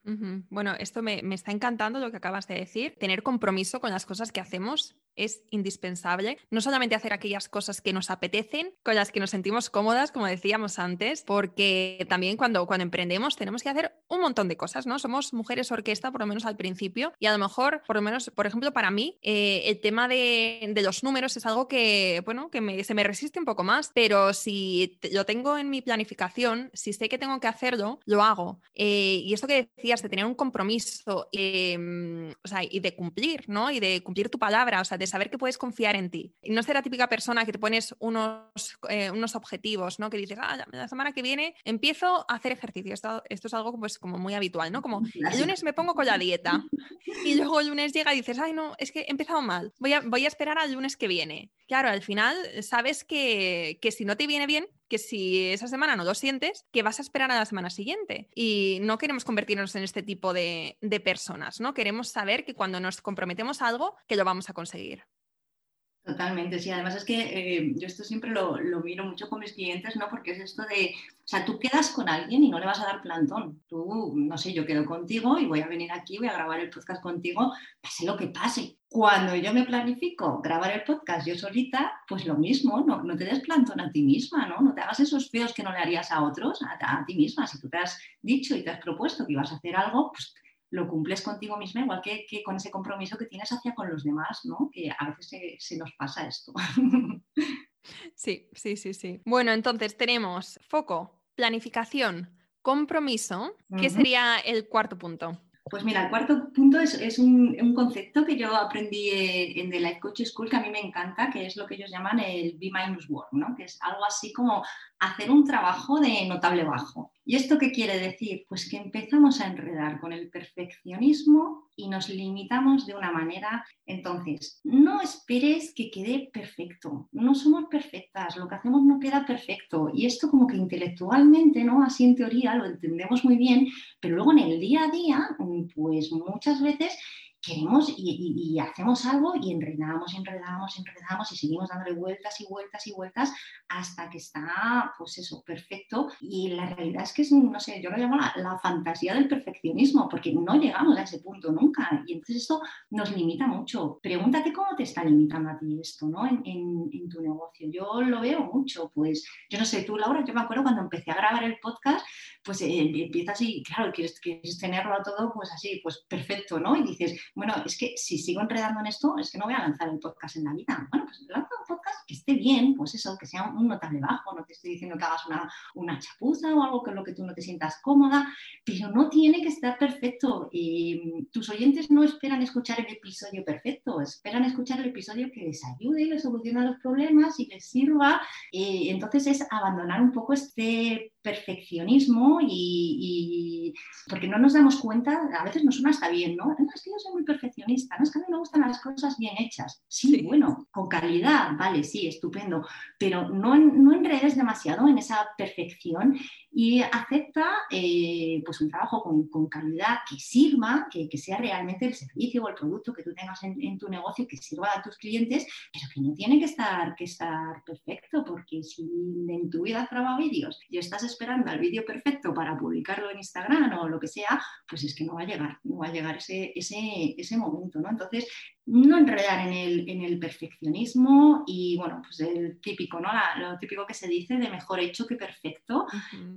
Bueno, esto me, me está encantando lo que acabas de decir. Tener compromiso con las cosas que hacemos es indispensable. No solamente hacer aquellas cosas que nos apetecen, con las que nos sentimos cómodas, como decíamos antes, porque también cuando, cuando emprendemos tenemos que hacer un montón de cosas, ¿no? Somos mujeres orquesta, por lo menos al principio, y a lo mejor, por lo menos, por ejemplo, para mí, eh, el tema de, de, los números es algo que, bueno, que me, se me resiste un poco más, pero si lo tengo en mi planificación, si sé que tengo que hacerlo, lo hago. Eh, y esto que decías de tener un compromiso eh, o sea, y de cumplir, ¿no? Y de cumplir tu palabra, o sea, de saber que puedes confiar en ti. Y no ser la típica persona que te pones unos, eh, unos objetivos, ¿no? Que dices, ah, la semana que viene empiezo a hacer ejercicio. Esto, esto es algo pues, como muy habitual, ¿no? Como el lunes me pongo con la dieta y luego el lunes llega y dices, no, es que he empezado mal, voy a, a esperar al lunes que viene. Claro, al final sabes que, que si no te viene bien, que si esa semana no lo sientes, que vas a esperar a la semana siguiente. Y no queremos convertirnos en este tipo de, de personas, ¿no? Queremos saber que cuando nos comprometemos algo, que lo vamos a conseguir. Totalmente, sí. Además es que eh, yo esto siempre lo, miro mucho con mis clientes, ¿no? Porque es esto de, o sea, tú quedas con alguien y no le vas a dar plantón. Tú, no sé, yo quedo contigo y voy a venir aquí, voy a grabar el podcast contigo, pase lo que pase. Cuando yo me planifico grabar el podcast yo solita, pues lo mismo, no, no te des plantón a ti misma, ¿no? No te hagas esos feos que no le harías a otros, a, a ti misma. Si tú te has dicho y te has propuesto que ibas a hacer algo, pues lo cumples contigo misma, igual que, con ese compromiso que tienes hacia con los demás, ¿no? Que a veces se, nos pasa esto. Sí, sí, sí, sí. Bueno, entonces tenemos foco, planificación, compromiso, ¿qué sería el cuarto punto? Pues mira, el cuarto punto es, un, un, concepto que yo aprendí en The Life Coach School que a mí me encanta, que es lo que ellos llaman el B-Work, ¿no? que es algo así como hacer un trabajo de notable bajo. ¿Y esto qué quiere decir? Pues que empezamos a enredar con el perfeccionismo y nos limitamos de una manera. Entonces, no esperes que quede perfecto. No somos perfectas, lo que hacemos no queda perfecto. Y esto como que intelectualmente, ¿no? Así en teoría lo entendemos muy bien, pero luego en el día a día, pues muchas veces queremos y, hacemos algo y enredamos, enredamos, enredamos y seguimos dándole vueltas y vueltas y vueltas hasta que está, pues eso, perfecto. Y la realidad es que es, no sé, yo lo llamo la, fantasía del perfeccionismo, porque no llegamos a ese punto nunca. Y entonces esto nos limita mucho. Pregúntate cómo te está limitando a ti esto, ¿no? En, tu negocio. Yo lo veo mucho, pues, yo no sé, tú, Laura, yo me acuerdo cuando empecé a grabar el podcast, pues eh, empiezas y, claro, quieres, quieres tenerlo todo, pues así, pues perfecto, ¿no? Y dices, bueno, es que si sigo enredando en esto, es que no voy a lanzar el podcast en la vida. Bueno, pues lanza un podcast que esté bien, pues eso, que sea un notable bajo, no te estoy diciendo que hagas una, una chapuza o algo con lo que tú no te sientas cómoda, pero no tiene que estar perfecto. Y tus oyentes no esperan escuchar el episodio perfecto, esperan escuchar el episodio que les ayude, les solucione los problemas y les sirva. Eh, entonces es abandonar un poco este perfeccionismo y, porque no nos damos cuenta, a veces nos suena hasta bien, ¿no? es que yo soy muy perfeccionista, no es que a mí me gustan las cosas bien hechas. Sí, bueno, con calidad, vale, sí, estupendo, pero no, no enredes demasiado en esa perfección y acepta eh, pues un trabajo con, calidad que sirva, que, sea realmente el servicio o el producto que tú tengas en, en, tu negocio, que sirva a tus clientes, pero que no tiene que estar, que estar perfecto, porque si en tu vida has grabado vídeos y estás esperando al vídeo perfecto para publicarlo en Instagram o lo que sea, pues es que no va a llegar, no va a llegar ese, ese, ese momento, ¿no? Entonces, no enredar en el, en el, perfeccionismo y, bueno, pues el típico, ¿no? lo típico que se dice de mejor hecho que perfecto,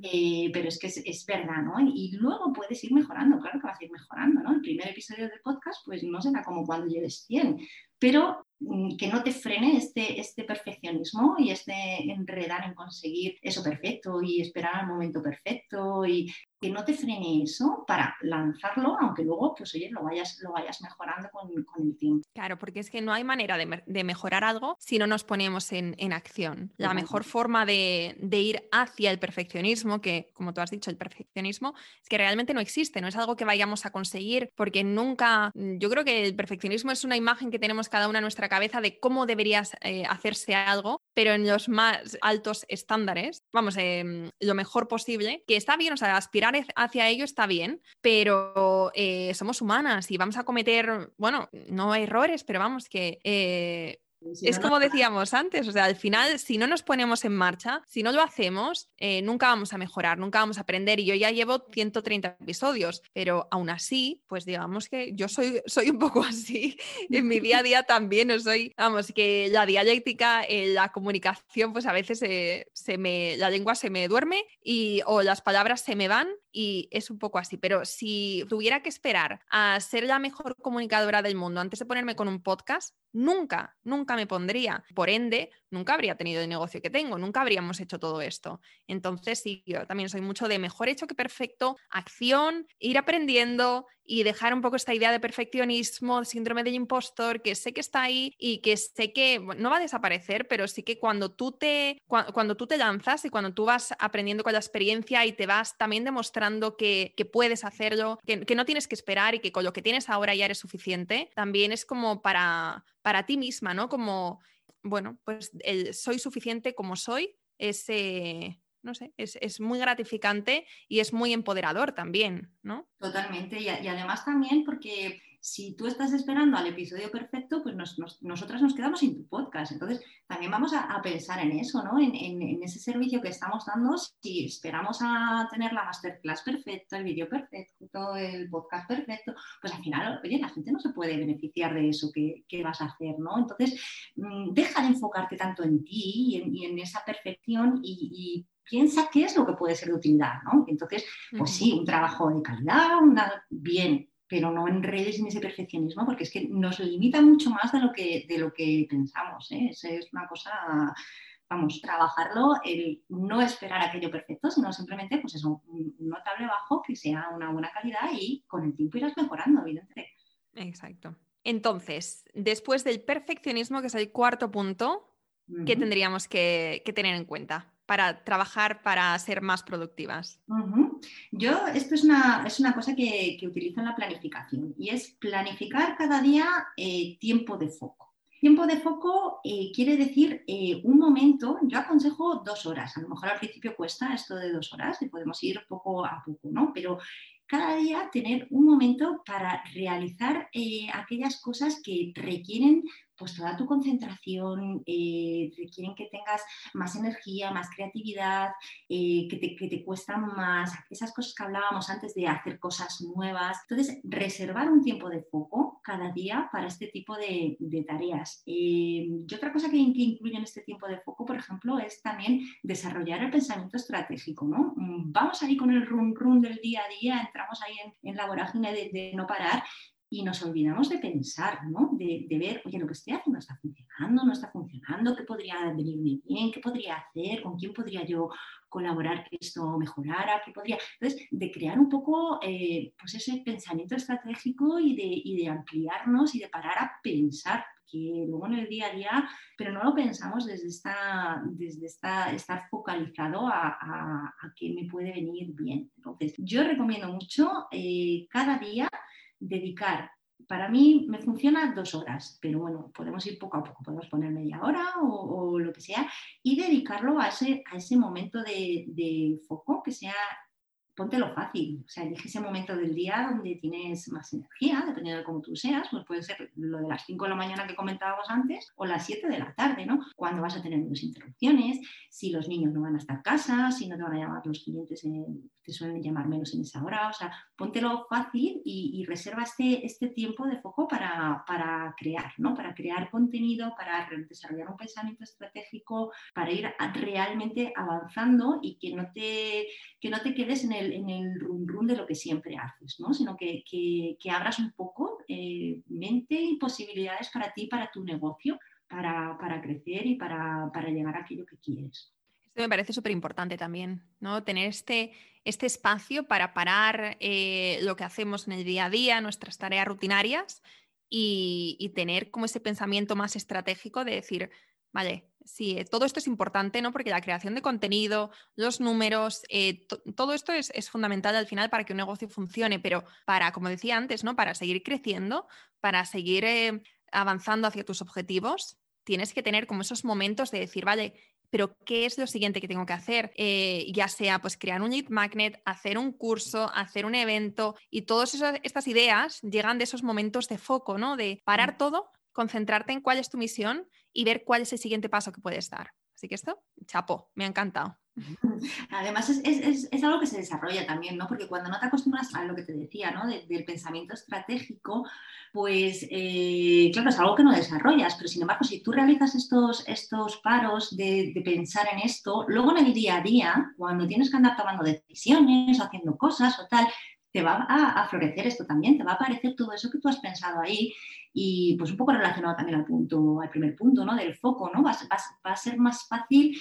eh, pero es que es, verdad, ¿no? Y, luego puedes ir mejorando, claro que vas a ir mejorando, ¿no? El primer episodio del podcast, pues no será como cuando lleves 100, pero mm, que no te frene este, este perfeccionismo y este enredar en conseguir eso perfecto y esperar al momento perfecto y que no te frene eso para lanzarlo, aunque luego, pues oye, lo vayas, lo vayas mejorando con, con el tiempo. Claro, porque es que no hay manera de, de mejorar algo si no nos ponemos en, en acción. La mejor forma de, de, ir hacia el perfeccionismo, que como tú has dicho, el perfeccionismo, es que realmente no existe, no es algo que vayamos a conseguir, porque nunca, yo creo que el perfeccionismo es una imagen que tenemos cada una en nuestra cabeza de cómo debería eh, hacerse algo, pero en los más altos estándares, vamos, eh, lo mejor posible, que está bien, o sea, aspirar hacia ello está bien, pero eh, somos humanas y vamos a cometer, bueno, no errores, pero vamos, que eh, es como decíamos antes, o sea, al final, si no nos ponemos en marcha, si no lo hacemos, eh, nunca vamos a mejorar, nunca vamos a aprender. Y yo ya llevo 130 episodios, pero aún así, pues digamos que yo soy, soy un poco así. En mi día a día también no soy, vamos, que la dialéctica, eh, la comunicación, pues a veces se me, la lengua se me duerme y, o las palabras se me van y es un poco así. Pero si tuviera que esperar a ser la mejor comunicadora del mundo antes de ponerme con un podcast, nunca, nunca me pondría. Por ende, nunca habría tenido el negocio que tengo, nunca habríamos hecho todo esto. Entonces, sí, yo también soy mucho de mejor hecho que perfecto, acción, ir aprendiendo, y dejar un poco esta idea de perfeccionismo, síndrome del impostor, que sé que está ahí y que sé que no va a desaparecer, pero sí que cuando tú te, cuando, tú te lanzas y cuando tú vas aprendiendo con la experiencia y te vas también demostrando que, puedes hacerlo, que, no tienes que esperar y que con lo que tienes ahora ya eres suficiente, también es como para, para ti misma, ¿no? Como, bueno, pues soy suficiente como soy, ese no sé, es, muy gratificante y es muy empoderador también, ¿no? Totalmente, y, además también porque si tú estás esperando al episodio perfecto, pues nosotras nos quedamos sin tu podcast. Entonces, también vamos a, pensar en eso, ¿no? En, ese servicio que estamos dando, si esperamos a tener la masterclass perfecta, el vídeo perfecto, el podcast perfecto, pues al final, oye, la gente no se puede beneficiar de eso que, vas a hacer, ¿no? Entonces, mm, deja de enfocarte tanto en ti y en, esa perfección y piensa qué es lo que puede ser de utilidad, ¿no? Entonces, pues sí, un trabajo de calidad, una, bien, pero no en redes en ese perfeccionismo, porque es que nos limita mucho más de lo que, de lo que pensamos. ¿eh? Esa es una cosa, vamos, trabajarlo, el no esperar aquello perfecto, sino simplemente, pues es un, notable bajo que sea una buena calidad y con el tiempo irás mejorando, evidentemente. Exacto. Entonces, después del perfeccionismo, que es el cuarto punto, ¿qué tendríamos que tener en cuenta? Para trabajar para ser más productivas? Yo, esto es una, es una cosa que, utilizo en la planificación y es planificar cada día eh, tiempo de foco. Tiempo de foco eh, quiere decir eh, un momento, yo aconsejo dos horas, a lo mejor al principio cuesta esto de dos horas y podemos ir poco a poco, ¿no? Pero cada día tener un momento para realizar aquellas cosas que requieren pues toda tu concentración, eh, requieren que tengas más energía, más creatividad, eh, que, te, que, te, cuestan más, esas cosas que hablábamos antes de hacer cosas nuevas. Entonces, reservar un tiempo de foco cada día para este tipo de, tareas. Eh, y otra cosa que, incluye en este tiempo de foco, por ejemplo, es también desarrollar el pensamiento estratégico. ¿no? Mm, vamos ahí con el run run del día a día, entramos ahí en, la vorágine de no parar y nos olvidamos de pensar, ¿no? de, ver, oye, lo que estoy haciendo está funcionando, no está funcionando, qué podría venirme bien, qué podría hacer, con quién podría yo colaborar que esto mejorara, qué podría... Entonces, de crear un poco eh, pues ese pensamiento estratégico y de, de ampliarnos y de parar a pensar que luego en el día a día, pero no lo pensamos desde, esta, desde esta, estar focalizado a, a, qué me puede venir bien. Entonces, yo recomiendo mucho eh, cada día dedicar, para mí me funciona dos horas, pero bueno, podemos ir poco a poco, podemos poner media hora o, lo que sea y dedicarlo a ese, a ese momento de, de foco que sea póntelo fácil, o sea, elige ese momento del día donde tienes más energía, dependiendo de cómo tú seas, pues puede ser lo de las 5 de la mañana que comentábamos antes o las 7 de la tarde, ¿no? Cuando vas a tener menos interrupciones, si los niños no van a estar en casa, si no te van a llamar los clientes, te suelen llamar menos en esa hora, o sea, póntelo fácil y, reserva este, este tiempo de foco para, para crear, ¿no? Para crear contenido, para desarrollar un pensamiento estratégico, para ir realmente avanzando y que no te, que no te quedes en el en el run run de lo que siempre haces, ¿no? sino que, que, abras un poco eh, mente y posibilidades para ti, para tu negocio, para, para crecer y para, para, llegar a aquello que quieres. Esto me parece súper importante también, ¿no? Tener este, este espacio para parar eh, lo que hacemos en el día a día, nuestras tareas rutinarias y, y tener como ese pensamiento más estratégico de decir, vale, Sí, eh, todo esto es importante, ¿no? Porque la creación de contenido, los números, eh, todo esto es, fundamental al final para que un negocio funcione, pero para, como decía antes, ¿no? Para seguir creciendo, para seguir eh, avanzando hacia tus objetivos, tienes que tener como esos momentos de decir, vale, pero ¿qué es lo siguiente que tengo que hacer? ya sea pues crear un lead magnet, hacer un curso, hacer un evento y todas estas ideas llegan de esos momentos de foco, ¿no? De parar todo, concentrarte en cuál es tu misión y ver cuál es el siguiente paso que puedes dar. Así que esto, chapo, me ha encantado. Además es, algo que se desarrolla también, ¿no? Porque cuando no te acostumbras a lo que te decía, ¿no? del pensamiento estratégico, pues eh, claro, es algo que no desarrollas, pero sin embargo, si tú realizas estos, estos paros de, pensar en esto, luego en el día a día, cuando tienes que andar tomando decisiones o haciendo cosas o tal, te va a, a florecer esto también, te va a aparecer todo eso que tú has pensado ahí y pues un poco relacionado también al punto, al primer punto, ¿no? Del foco, ¿no? Va, va, a ser más fácil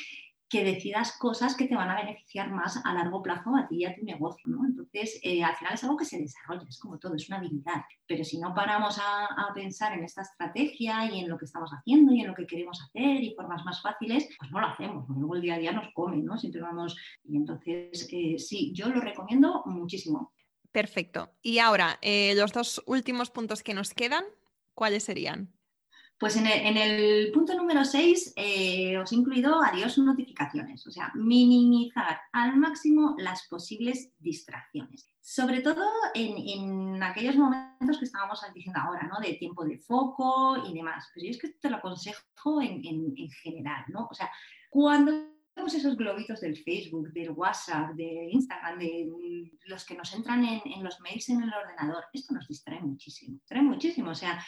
que decidas cosas que te van a beneficiar más a largo plazo a ti y a tu negocio, ¿no? Entonces, eh, al final es algo que se desarrolla, es como todo, es una habilidad. Pero si no paramos a, pensar en esta estrategia y en lo que estamos haciendo y en lo que queremos hacer y formas más fáciles, pues no lo hacemos, luego el día a día nos come, ¿no? Siempre vamos, y entonces, eh, sí, yo lo recomiendo muchísimo. Perfecto. Y ahora, eh, los dos últimos puntos que nos quedan, ¿cuáles serían? Pues en el, punto número 6 eh, os he incluido adiós notificaciones, o sea, minimizar al máximo las posibles distracciones. Sobre todo en, aquellos momentos que estábamos diciendo ahora, ¿no? De tiempo de foco y demás. Pero yo es que te lo aconsejo en, en general, ¿no? O sea, cuando todos esos globitos del Facebook, del WhatsApp, de Instagram, de mm, los que nos entran en, los mails en el ordenador, esto nos distrae muchísimo, distrae muchísimo. O sea,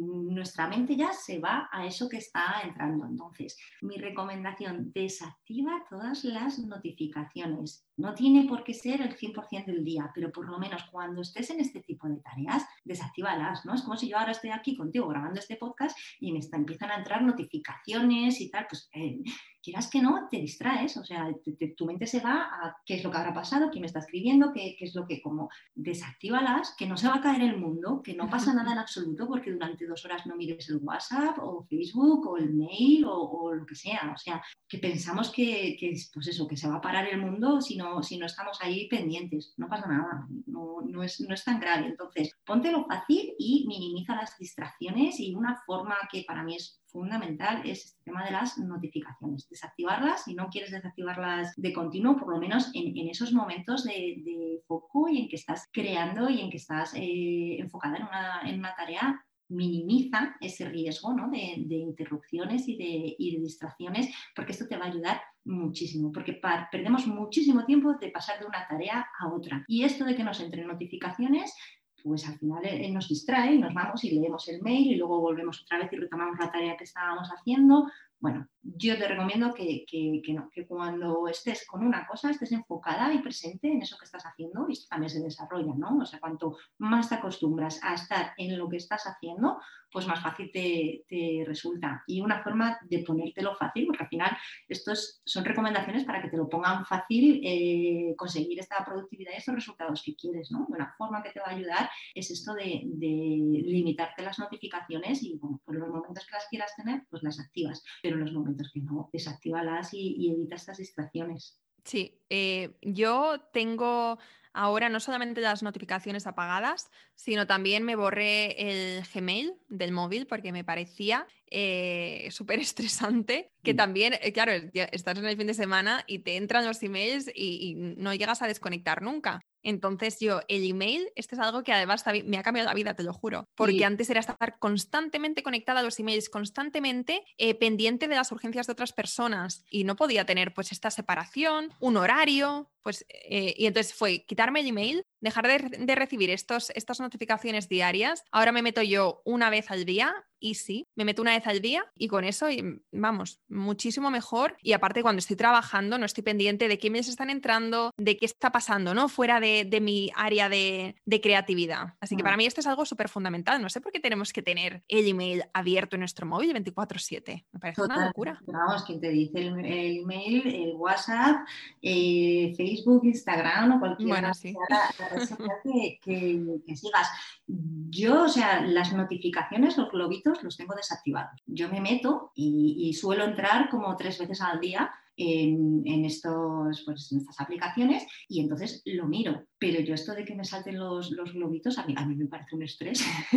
nuestra mente ya se va a eso que está entrando. Entonces, mi recomendación, desactiva todas las notificaciones. No tiene por qué ser el 100% del día, pero por lo menos cuando estés en este tipo de tareas, desactívalas, ¿no? Es como si yo ahora estoy aquí contigo grabando este podcast y me empiezan a entrar notificaciones y tal, pues eh, quieras que no, te distraes, o sea, tu mente se va a qué es lo que habrá pasado, quién me está escribiendo, qué, es lo que, como, desactívalas, que no se va a caer el mundo, que no pasa nada en absoluto porque durante dos horas no mires el WhatsApp o Facebook o el mail o, lo que sea, o sea, que pensamos que, que, pues eso, que se va a parar el mundo si no, si no estamos ahí pendientes, no pasa nada, no, no, es, no es tan grave, entonces, lo fácil y minimiza las distracciones y una forma que para mí es fundamental es este tema de las notificaciones. Desactivarlas, si no quieres desactivarlas de continuo, por lo menos en, esos momentos de, foco y en que estás creando y en que estás eh, enfocada en una, en una, tarea, minimiza ese riesgo de, interrupciones y de, y de, distracciones, porque esto te va a ayudar muchísimo, porque perdemos muchísimo tiempo de pasar de una tarea a otra. Y esto de que nos entren notificaciones pues al final eh, nos distrae y nos vamos y leemos el mail y luego volvemos otra vez y retomamos la tarea que estábamos haciendo. Bueno, yo te recomiendo que, no, que cuando estés con una cosa estés enfocada y presente en eso que estás haciendo y también se desarrolla, ¿no? O sea, cuanto más te acostumbras a estar en lo que estás haciendo, pues más fácil te, resulta. Y una forma de ponértelo fácil, porque al final estos son recomendaciones para que te lo pongan fácil eh, conseguir esta productividad y estos resultados que quieres, ¿no? Una forma que te va a ayudar es esto de, limitarte las notificaciones y, bueno, por los momentos que las quieras tener, pues las activas, pero en los momentos que no, desactívalas y, y evita estas distracciones. Sí, eh, yo tengo ahora no solamente las notificaciones apagadas, sino también me borré el Gmail del móvil porque me parecía eh, súper estresante, que mm. también, eh, claro, estás en el fin de semana y te entran los emails y, no llegas a desconectar nunca. Entonces yo, el email, este es algo que además me ha cambiado la vida, te lo juro, porque antes era estar constantemente conectada a los emails, constantemente eh, pendiente de las urgencias de otras personas y no podía tener pues esta separación, un horario, pues, eh, y entonces fue quitarme el email, dejar de, recibir estos, estas notificaciones diarias. Ahora me meto yo una vez al día y sí, me meto una vez al día y con eso, vamos, muchísimo mejor. Y aparte, cuando estoy trabajando, no estoy pendiente de qué emails están entrando, de qué está pasando, ¿no? Fuera de, mi área de, creatividad. Así que para mm. mí esto es algo súper fundamental. No sé por qué tenemos que tener el email abierto en nuestro móvil 24-7. Me parece una locura. Vamos, quien te dice el, email, el WhatsApp, eh, Facebook Instagram o cualquier que, sigas. Yo, o sea, las notificaciones, los globitos, los tengo desactivados. Yo me meto y, suelo entrar como tres veces al día en, estos, pues, en estas aplicaciones y entonces lo miro. Pero yo esto de que me salten los, los globitos, a mí, a mí me parece un estrés.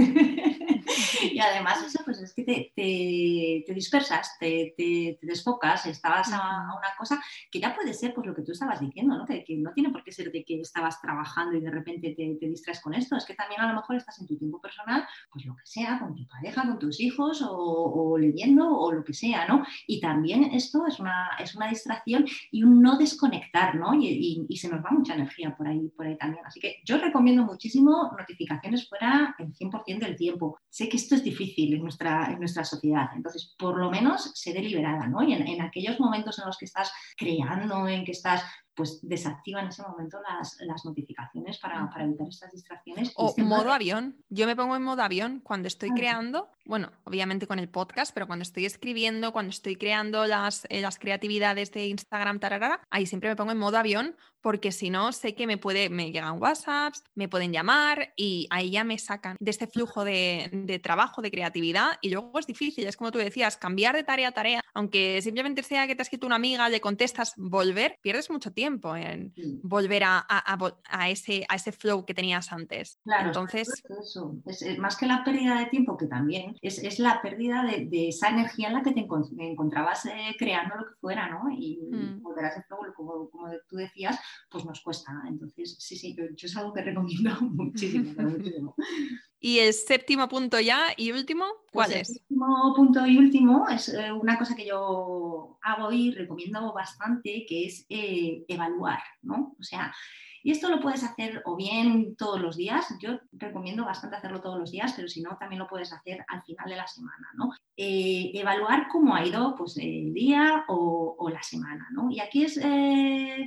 y además eso pues es que te, dispersas, te, desfocas, estabas a, una cosa que ya puede ser pues lo que tú estabas diciendo, ¿no? Que, no tiene por qué ser de que estabas trabajando y de repente te, distraes con esto, es que también a lo mejor estás en tu tiempo personal, pues lo que sea, con tu pareja, con tus hijos o, leyendo o lo que sea, ¿no? Y también esto es una, es una distracción y un no desconectar, ¿no? Y, y se nos va mucha energía por ahí, por ahí también. Así que yo recomiendo muchísimo notificaciones fuera el 100% del tiempo. Sé que esto es difícil en nuestra, en nuestra sociedad. Entonces, por lo menos sé deliberada, ¿no? Y en, aquellos momentos en los que estás creando, en que estás pues desactiva en ese momento las, notificaciones para, evitar estas distracciones. O modo avión. Yo me pongo en modo avión cuando estoy creando, bueno, obviamente con el podcast, pero cuando estoy escribiendo, cuando estoy creando las, eh, las creatividades de Instagram, tararara, ahí siempre me pongo en modo avión porque si no sé que me puede, me llegan WhatsApps, me pueden llamar y ahí ya me sacan de este flujo de, de trabajo, de creatividad y luego es difícil, es como tú decías, cambiar de tarea a tarea, aunque simplemente sea que te ha escrito una amiga, le contestas, volver, pierdes mucho tiempo en volver a, a, ese, a ese flow que tenías antes. Claro, entonces... Eso. Es, más que la pérdida de tiempo, que también es, es la pérdida de, de, esa energía en la que te encontrabas eh, creando lo que fuera, ¿no? Y mm. volver a ese flow, como, como, tú decías, pues nos cuesta. Entonces, sí, sí, yo, es algo que recomiendo muchísimo. muchísimo. Y el séptimo punto ya y último, ¿cuál pues es? El séptimo punto y último es eh, una cosa que yo hago y recomiendo bastante, que es eh, evaluar, ¿no? O sea, y esto lo puedes hacer o bien todos los días, yo recomiendo bastante hacerlo todos los días, pero si no, también lo puedes hacer al final de la semana, ¿no? Eh, evaluar cómo ha ido pues, el día o, la semana, ¿no? Y aquí es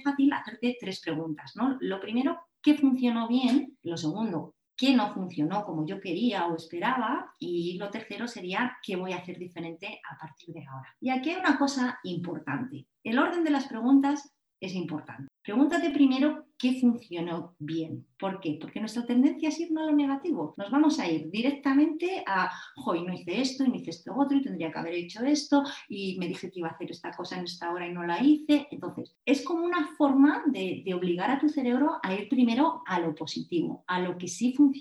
fácil hacerte tres preguntas, ¿no? Lo primero, ¿qué funcionó bien? Lo segundo, qué no funcionó como yo quería o esperaba y lo tercero sería qué voy a hacer diferente a partir de ahora. Y aquí hay una cosa importante. El orden de las preguntas es importante. Pregúntate primero qué funcionó bien. ¿Por qué? Porque nuestra tendencia es irnos a lo negativo. Nos vamos a ir directamente a, hoy no hice esto y no hice esto otro y tendría que haber hecho esto y me dije que iba a hacer esta cosa en esta hora y no la hice. Entonces, es como una forma de, de obligar a tu cerebro a ir primero a lo positivo, a lo que sí funcionó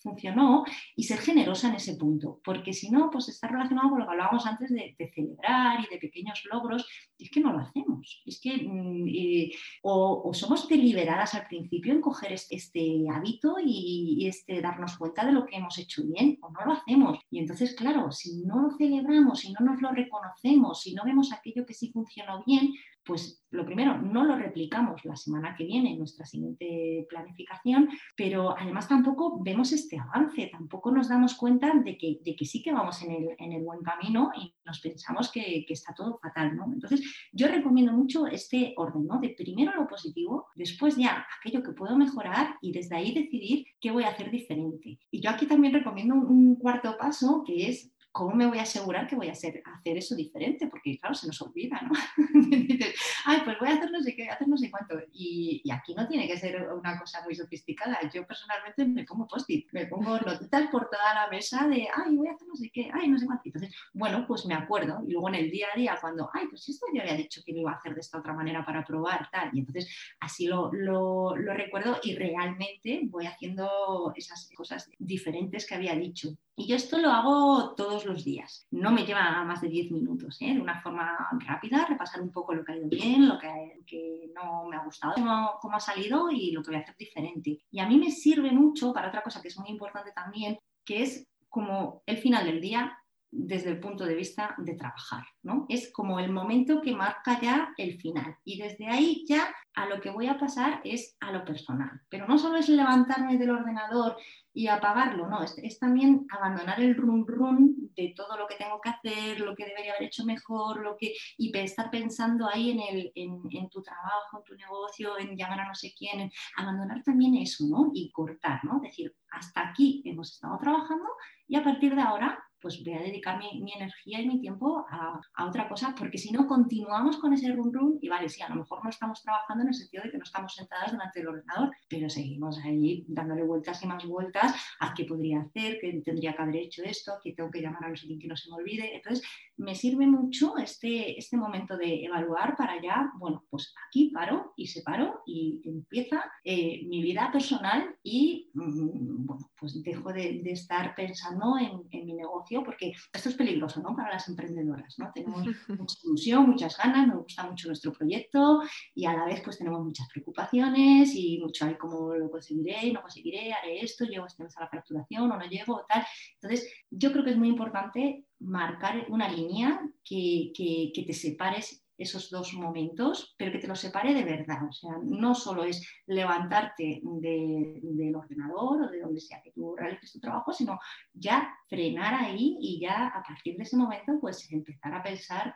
funcionó y ser generosa en ese punto, porque si no, pues está relacionado con lo que hablábamos antes de, celebrar y de pequeños logros, y es que no lo hacemos, es que mm, o, somos deliberadas al principio en coger este, hábito y, este, darnos cuenta de lo que hemos hecho bien, o no lo hacemos. Y entonces, claro, si no lo celebramos, si no nos lo reconocemos, si no vemos aquello que sí funcionó bien, pues lo primero, no lo replicamos la semana que viene en nuestra siguiente planificación, pero además tampoco vemos este avance, tampoco nos damos cuenta de que, de que sí que vamos en el, en el, buen camino y nos pensamos que, que, está todo fatal. ¿no? Entonces, yo recomiendo mucho este orden, ¿no? de primero lo positivo, después ya aquello que puedo mejorar y desde ahí decidir qué voy a hacer diferente. Y yo aquí también recomiendo un cuarto paso que es ¿cómo me voy a asegurar que voy a hacer, hacer eso diferente? Porque, claro, se nos olvida, ¿no? Dices, ay, pues voy a hacer no sé qué, hacer no sé cuánto. Y, aquí no tiene que ser una cosa muy sofisticada. Yo personalmente me pongo post-it, me pongo notitas por toda la mesa de, ay, voy a hacer no sé qué, ay, no sé cuánto. Entonces, bueno, pues me acuerdo. Y luego en el día a día, cuando, ay, pues esto yo había dicho que lo iba a hacer de esta otra manera para probar, tal. Y entonces así lo, lo, recuerdo y realmente voy haciendo esas cosas diferentes que había dicho. Y yo esto lo hago todos los días. No me lleva más de 10 minutos, ¿eh? de una forma rápida, repasar un poco lo que ha ido bien, lo que, no me ha gustado, cómo, ha salido y lo que voy a hacer diferente. Y a mí me sirve mucho para otra cosa que es muy importante también, que es como el final del día desde el punto de vista de trabajar, ¿no? Es como el momento que marca ya el final y desde ahí ya a lo que voy a pasar es a lo personal, pero no solo es levantarme del ordenador y apagarlo, no, es, también abandonar el run run de todo lo que tengo que hacer, lo que debería haber hecho mejor, lo que y estar pensando ahí en, el, en, tu trabajo, en tu negocio, en llamar a no sé quién, abandonar también eso, ¿no? Y cortar, ¿no? Decir, hasta aquí hemos estado trabajando y a partir de ahora pues voy a dedicar mi, energía y mi tiempo a, otra cosa, porque si no continuamos con ese run run y vale, sí, a lo mejor no estamos trabajando en el sentido de que no estamos sentadas delante del ordenador, pero seguimos ahí dándole vueltas y más vueltas a qué podría hacer, qué tendría que haber hecho esto, que tengo que llamar a los que no se me olvide. Entonces, me sirve mucho este, este momento de evaluar para ya, bueno, pues aquí paro y separo y empieza eh, mi vida personal y, mm, bueno, pues dejo de, estar pensando en, en mi negocio porque esto es peligroso ¿no? para las emprendedoras. ¿no? Tenemos mucha ilusión, muchas ganas, nos gusta mucho nuestro proyecto y a la vez pues tenemos muchas preocupaciones y mucho hay cómo lo conseguiré, no conseguiré, haré esto, llego este mes a la facturación o no llego, tal. Entonces, yo creo que es muy importante marcar una línea que, que, que te separes esos dos momentos, pero que te los separe de verdad. O sea, no solo es levantarte del ordenador o de donde sea que tú realices tu trabajo, sino ya frenar ahí y ya a partir de ese momento, pues empezar a pensar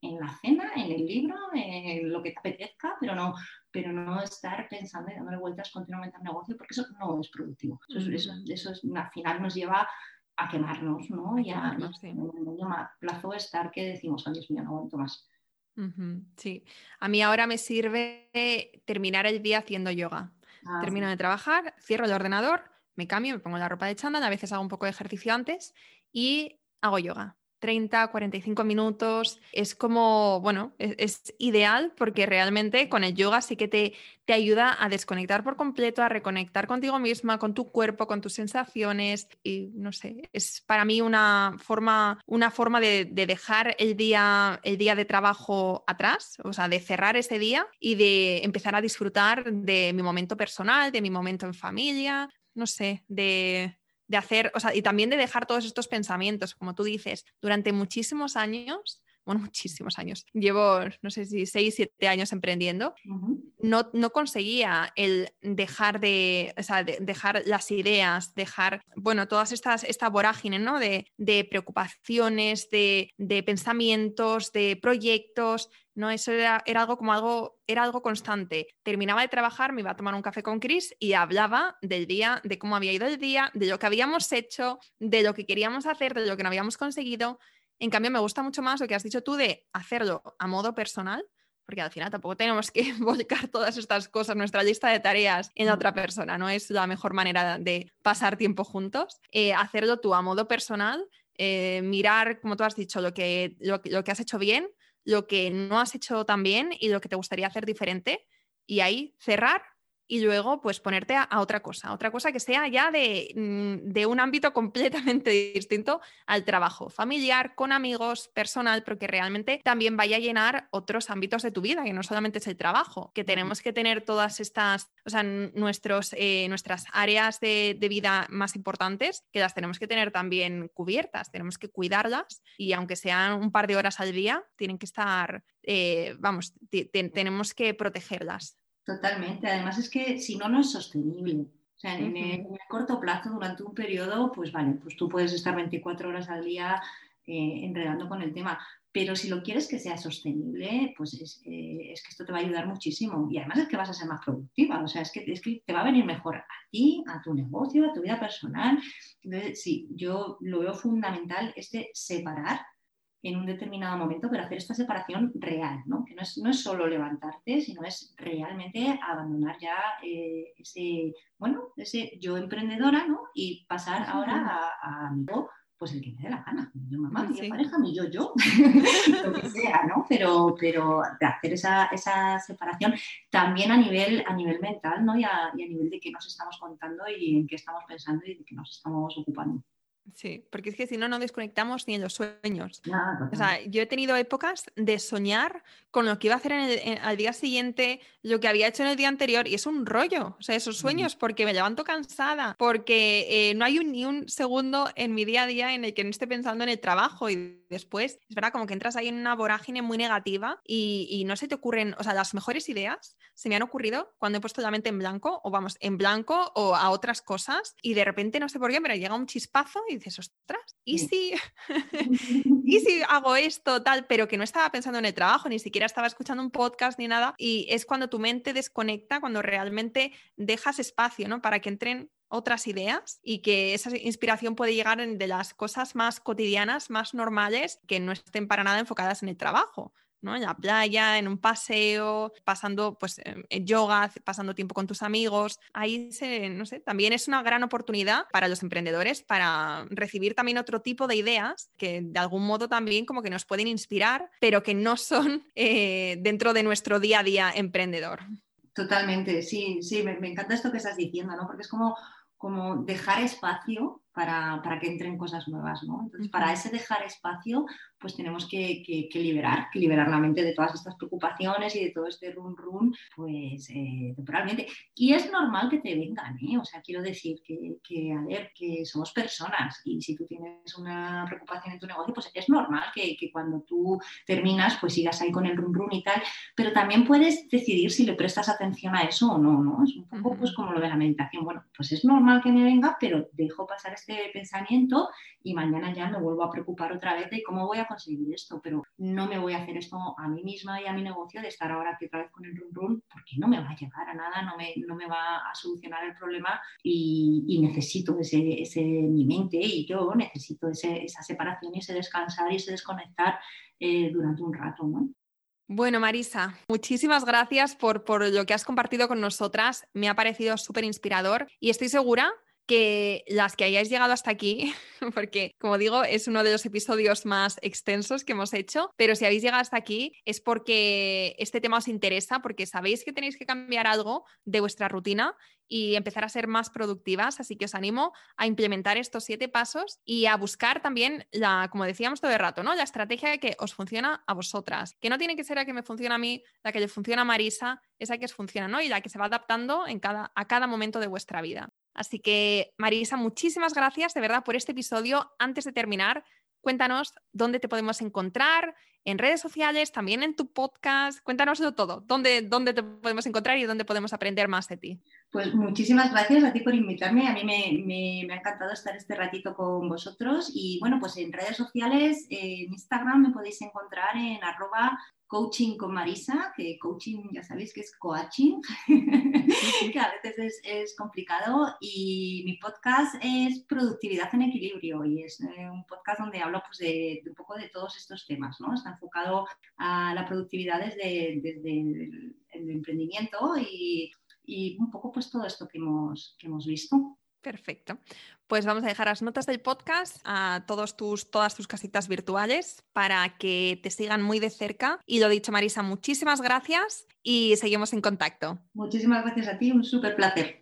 en la cena, en el libro, en lo que te apetezca, pero no, pero no estar pensando y dándole vueltas continuamente al negocio, porque eso no es productivo. Eso, eso, al final nos lleva a quemarnos, ¿no? Y a, en un plazo estar que decimos, Dios mío, no aguanto más. Sí, a mí ahora me sirve terminar el día haciendo yoga. Ah, Termino de trabajar, cierro el ordenador, me cambio, me pongo la ropa de chándal, a veces hago un poco de ejercicio antes y hago yoga. 30, 45 minutos. Es como, bueno, e-, es, ideal porque realmente con el yoga sí que te, te, ayuda a desconectar por completo, a reconectar contigo misma, con tu cuerpo, con tus sensaciones. Y no sé, es para mí una forma, una forma de, de dejar el día, el día de trabajo atrás, o sea, de cerrar ese día y de empezar a disfrutar de mi momento personal, de mi momento en familia, no sé, de de hacer, o sea, y también de dejar todos estos pensamientos, como tú dices, durante muchísimos años, bueno, muchísimos años, llevo, no sé si seis, siete años emprendiendo, no, no conseguía el dejar de, o sea, dejar las ideas, dejar, bueno, todas estas, esta vorágine, ¿no? De, de preocupaciones, de, de pensamientos, de proyectos, ¿no? Eso era, algo como algo, era algo constante. Terminaba de trabajar, me iba a tomar un café con Chris y hablaba del día, de cómo había ido el día, de lo que habíamos hecho, de lo que queríamos hacer, de lo que no habíamos conseguido. En cambio, me gusta mucho más lo que has dicho tú de hacerlo a modo personal, porque al final tampoco tenemos que volcar todas estas cosas, nuestra lista de tareas en mm. otra persona, no es la mejor manera de pasar tiempo juntos. Eh, hacerlo tú a modo personal, eh, mirar, como tú has dicho, lo que, lo que has hecho bien, lo que no has hecho tan bien y lo que te gustaría hacer diferente y ahí cerrar y luego pues ponerte a, otra cosa, otra cosa que sea ya mm, de, un ámbito completamente distinto al trabajo familiar, con amigos, personal, porque realmente también vaya a llenar otros ámbitos de tu vida, que no solamente es el trabajo, que tenemos que tener todas estas, o sea, nuestros, eh, nuestras áreas de, vida más importantes, que las tenemos que tener también cubiertas, tenemos que cuidarlas y aunque sean un par de horas al día, tienen que estar, eh, vamos, tenemos que protegerlas. Totalmente. Además es que si no, no es sostenible. O sea, en, el, corto plazo, durante un periodo, pues vale, pues tú puedes estar 24 horas al día eh, enredando con el tema. Pero si lo quieres que sea sostenible, pues eh, es, que esto te va a ayudar muchísimo. Y además es que vas a ser más productiva. O sea, es que, es que te va a venir mejor a ti, a tu negocio, a tu vida personal. Entonces, sí, yo lo veo fundamental este separar en un determinado momento, pero hacer esta separación real, ¿no? que no es, no es solo levantarte, sino es realmente abandonar ya eh, ese, bueno, ese yo emprendedora ¿no? y pasar ahora a, a, mi yo, pues el que me dé la gana, mi yo mamá, mi pareja, mi yo yo, lo que sea, ¿no? Pero, pero de hacer esa, esa, separación también a nivel, a nivel mental ¿no? y, a, y a nivel de qué nos estamos contando y en qué estamos pensando y de qué nos estamos ocupando. Sí, porque es que si no, no desconectamos ni en los sueños. o sea, yo he tenido épocas de soñar con lo que iba a hacer al día siguiente, lo que había hecho en el día anterior, y es un rollo. O sea, esos sueños, porque me levanto cansada, porque eh, no hay ni un segundo en mi día a día en el que no esté pensando en el trabajo. Y después, es verdad, como que entras ahí en una vorágine muy negativa y, y no se te ocurren, o sea, las mejores ideas se me han ocurrido cuando he puesto la mente en blanco, o vamos, en blanco o a otras cosas, y de repente, no sé por qué, pero llega un chispazo y dices, ostras, ¿y si, ¿y si hago esto, tal? Pero que no estaba pensando en el trabajo, ni siquiera estaba escuchando un podcast ni nada. Y es cuando tu mente desconecta, cuando realmente dejas espacio, ¿no? Para que entren otras ideas y que esa inspiración puede llegar de las cosas más cotidianas, más normales, que no estén para nada enfocadas en el trabajo. ¿No? En la playa, en un paseo, pasando pues en yoga, pasando tiempo con tus amigos. Ahí se, no sé, también es una gran oportunidad para los emprendedores para recibir también otro tipo de ideas que de algún modo también como que nos pueden inspirar, pero que no son eh, dentro de nuestro día a día emprendedor. Totalmente, sí, sí, me, encanta esto que estás diciendo, ¿no? Porque es como, como dejar espacio para, para, que entren cosas nuevas, ¿no? Entonces, para ese dejar espacio, pues tenemos que, liberar, que liberar la mente de todas estas preocupaciones y de todo este run run, pues eh, temporalmente. Y es normal que te vengan, ¿eh? O sea, quiero decir que, que, a ver, que somos personas y si tú tienes una preocupación en tu negocio, pues es normal que, que cuando tú terminas, pues sigas ahí con el run run y tal, pero también puedes decidir si le prestas atención a eso o no, ¿no? Es un poco pues como lo de la meditación. Bueno, pues es normal que me venga, pero dejo pasar este pensamiento y mañana ya me vuelvo a preocupar otra vez de cómo voy a conseguir esto, pero no me voy a hacer esto a mí misma y a mi negocio de estar ahora aquí otra vez con el run run, porque no me va a llegar a nada, no me, no me va a solucionar el problema y, necesito ese, ese, mi mente y yo necesito ese, esa separación y ese descansar y ese desconectar eh, durante un rato, ¿no? Bueno, Marisa, muchísimas gracias por, por, lo que has compartido con nosotras. Me ha parecido súper inspirador y estoy segura que las que hayáis llegado hasta aquí, porque como digo, es uno de los episodios más extensos que hemos hecho, pero si habéis llegado hasta aquí es porque este tema os interesa, porque sabéis que tenéis que cambiar algo de vuestra rutina y empezar a ser más productivas, así que os animo a implementar estos siete pasos y a buscar también la, como decíamos todo el rato, ¿no? La estrategia que os funciona a vosotras, que no tiene que ser la que me funciona a mí, la que le funciona a Marisa, esa que os funciona, ¿no? Y la que se va adaptando en cada, a cada momento de vuestra vida. Así que, Marisa, muchísimas gracias de verdad por este episodio. Antes de terminar, cuéntanos dónde te podemos encontrar, en redes sociales, también en tu podcast. Cuéntanoslo todo, dónde, dónde te podemos encontrar y dónde podemos aprender más de ti. Pues muchísimas gracias a ti por invitarme. A mí me, ha encantado estar este ratito con vosotros. Y bueno, pues en redes sociales, en Instagram me podéis encontrar en arroba coaching con Marisa, que coaching ya sabéis que es coaching, que a veces es, complicado, y mi podcast es Productividad en Equilibrio y es eh, un podcast donde hablo pues, de, un poco de todos estos temas, ¿no? Está enfocado a la productividad desde, el, emprendimiento y, un poco pues todo esto que hemos, que hemos visto. Perfecto. Pues vamos a dejar las notas del podcast a todos tus, todas tus casitas virtuales para que te sigan muy de cerca. Y lo dicho, Marisa, muchísimas gracias y seguimos en contacto. Muchísimas gracias a ti, un súper placer.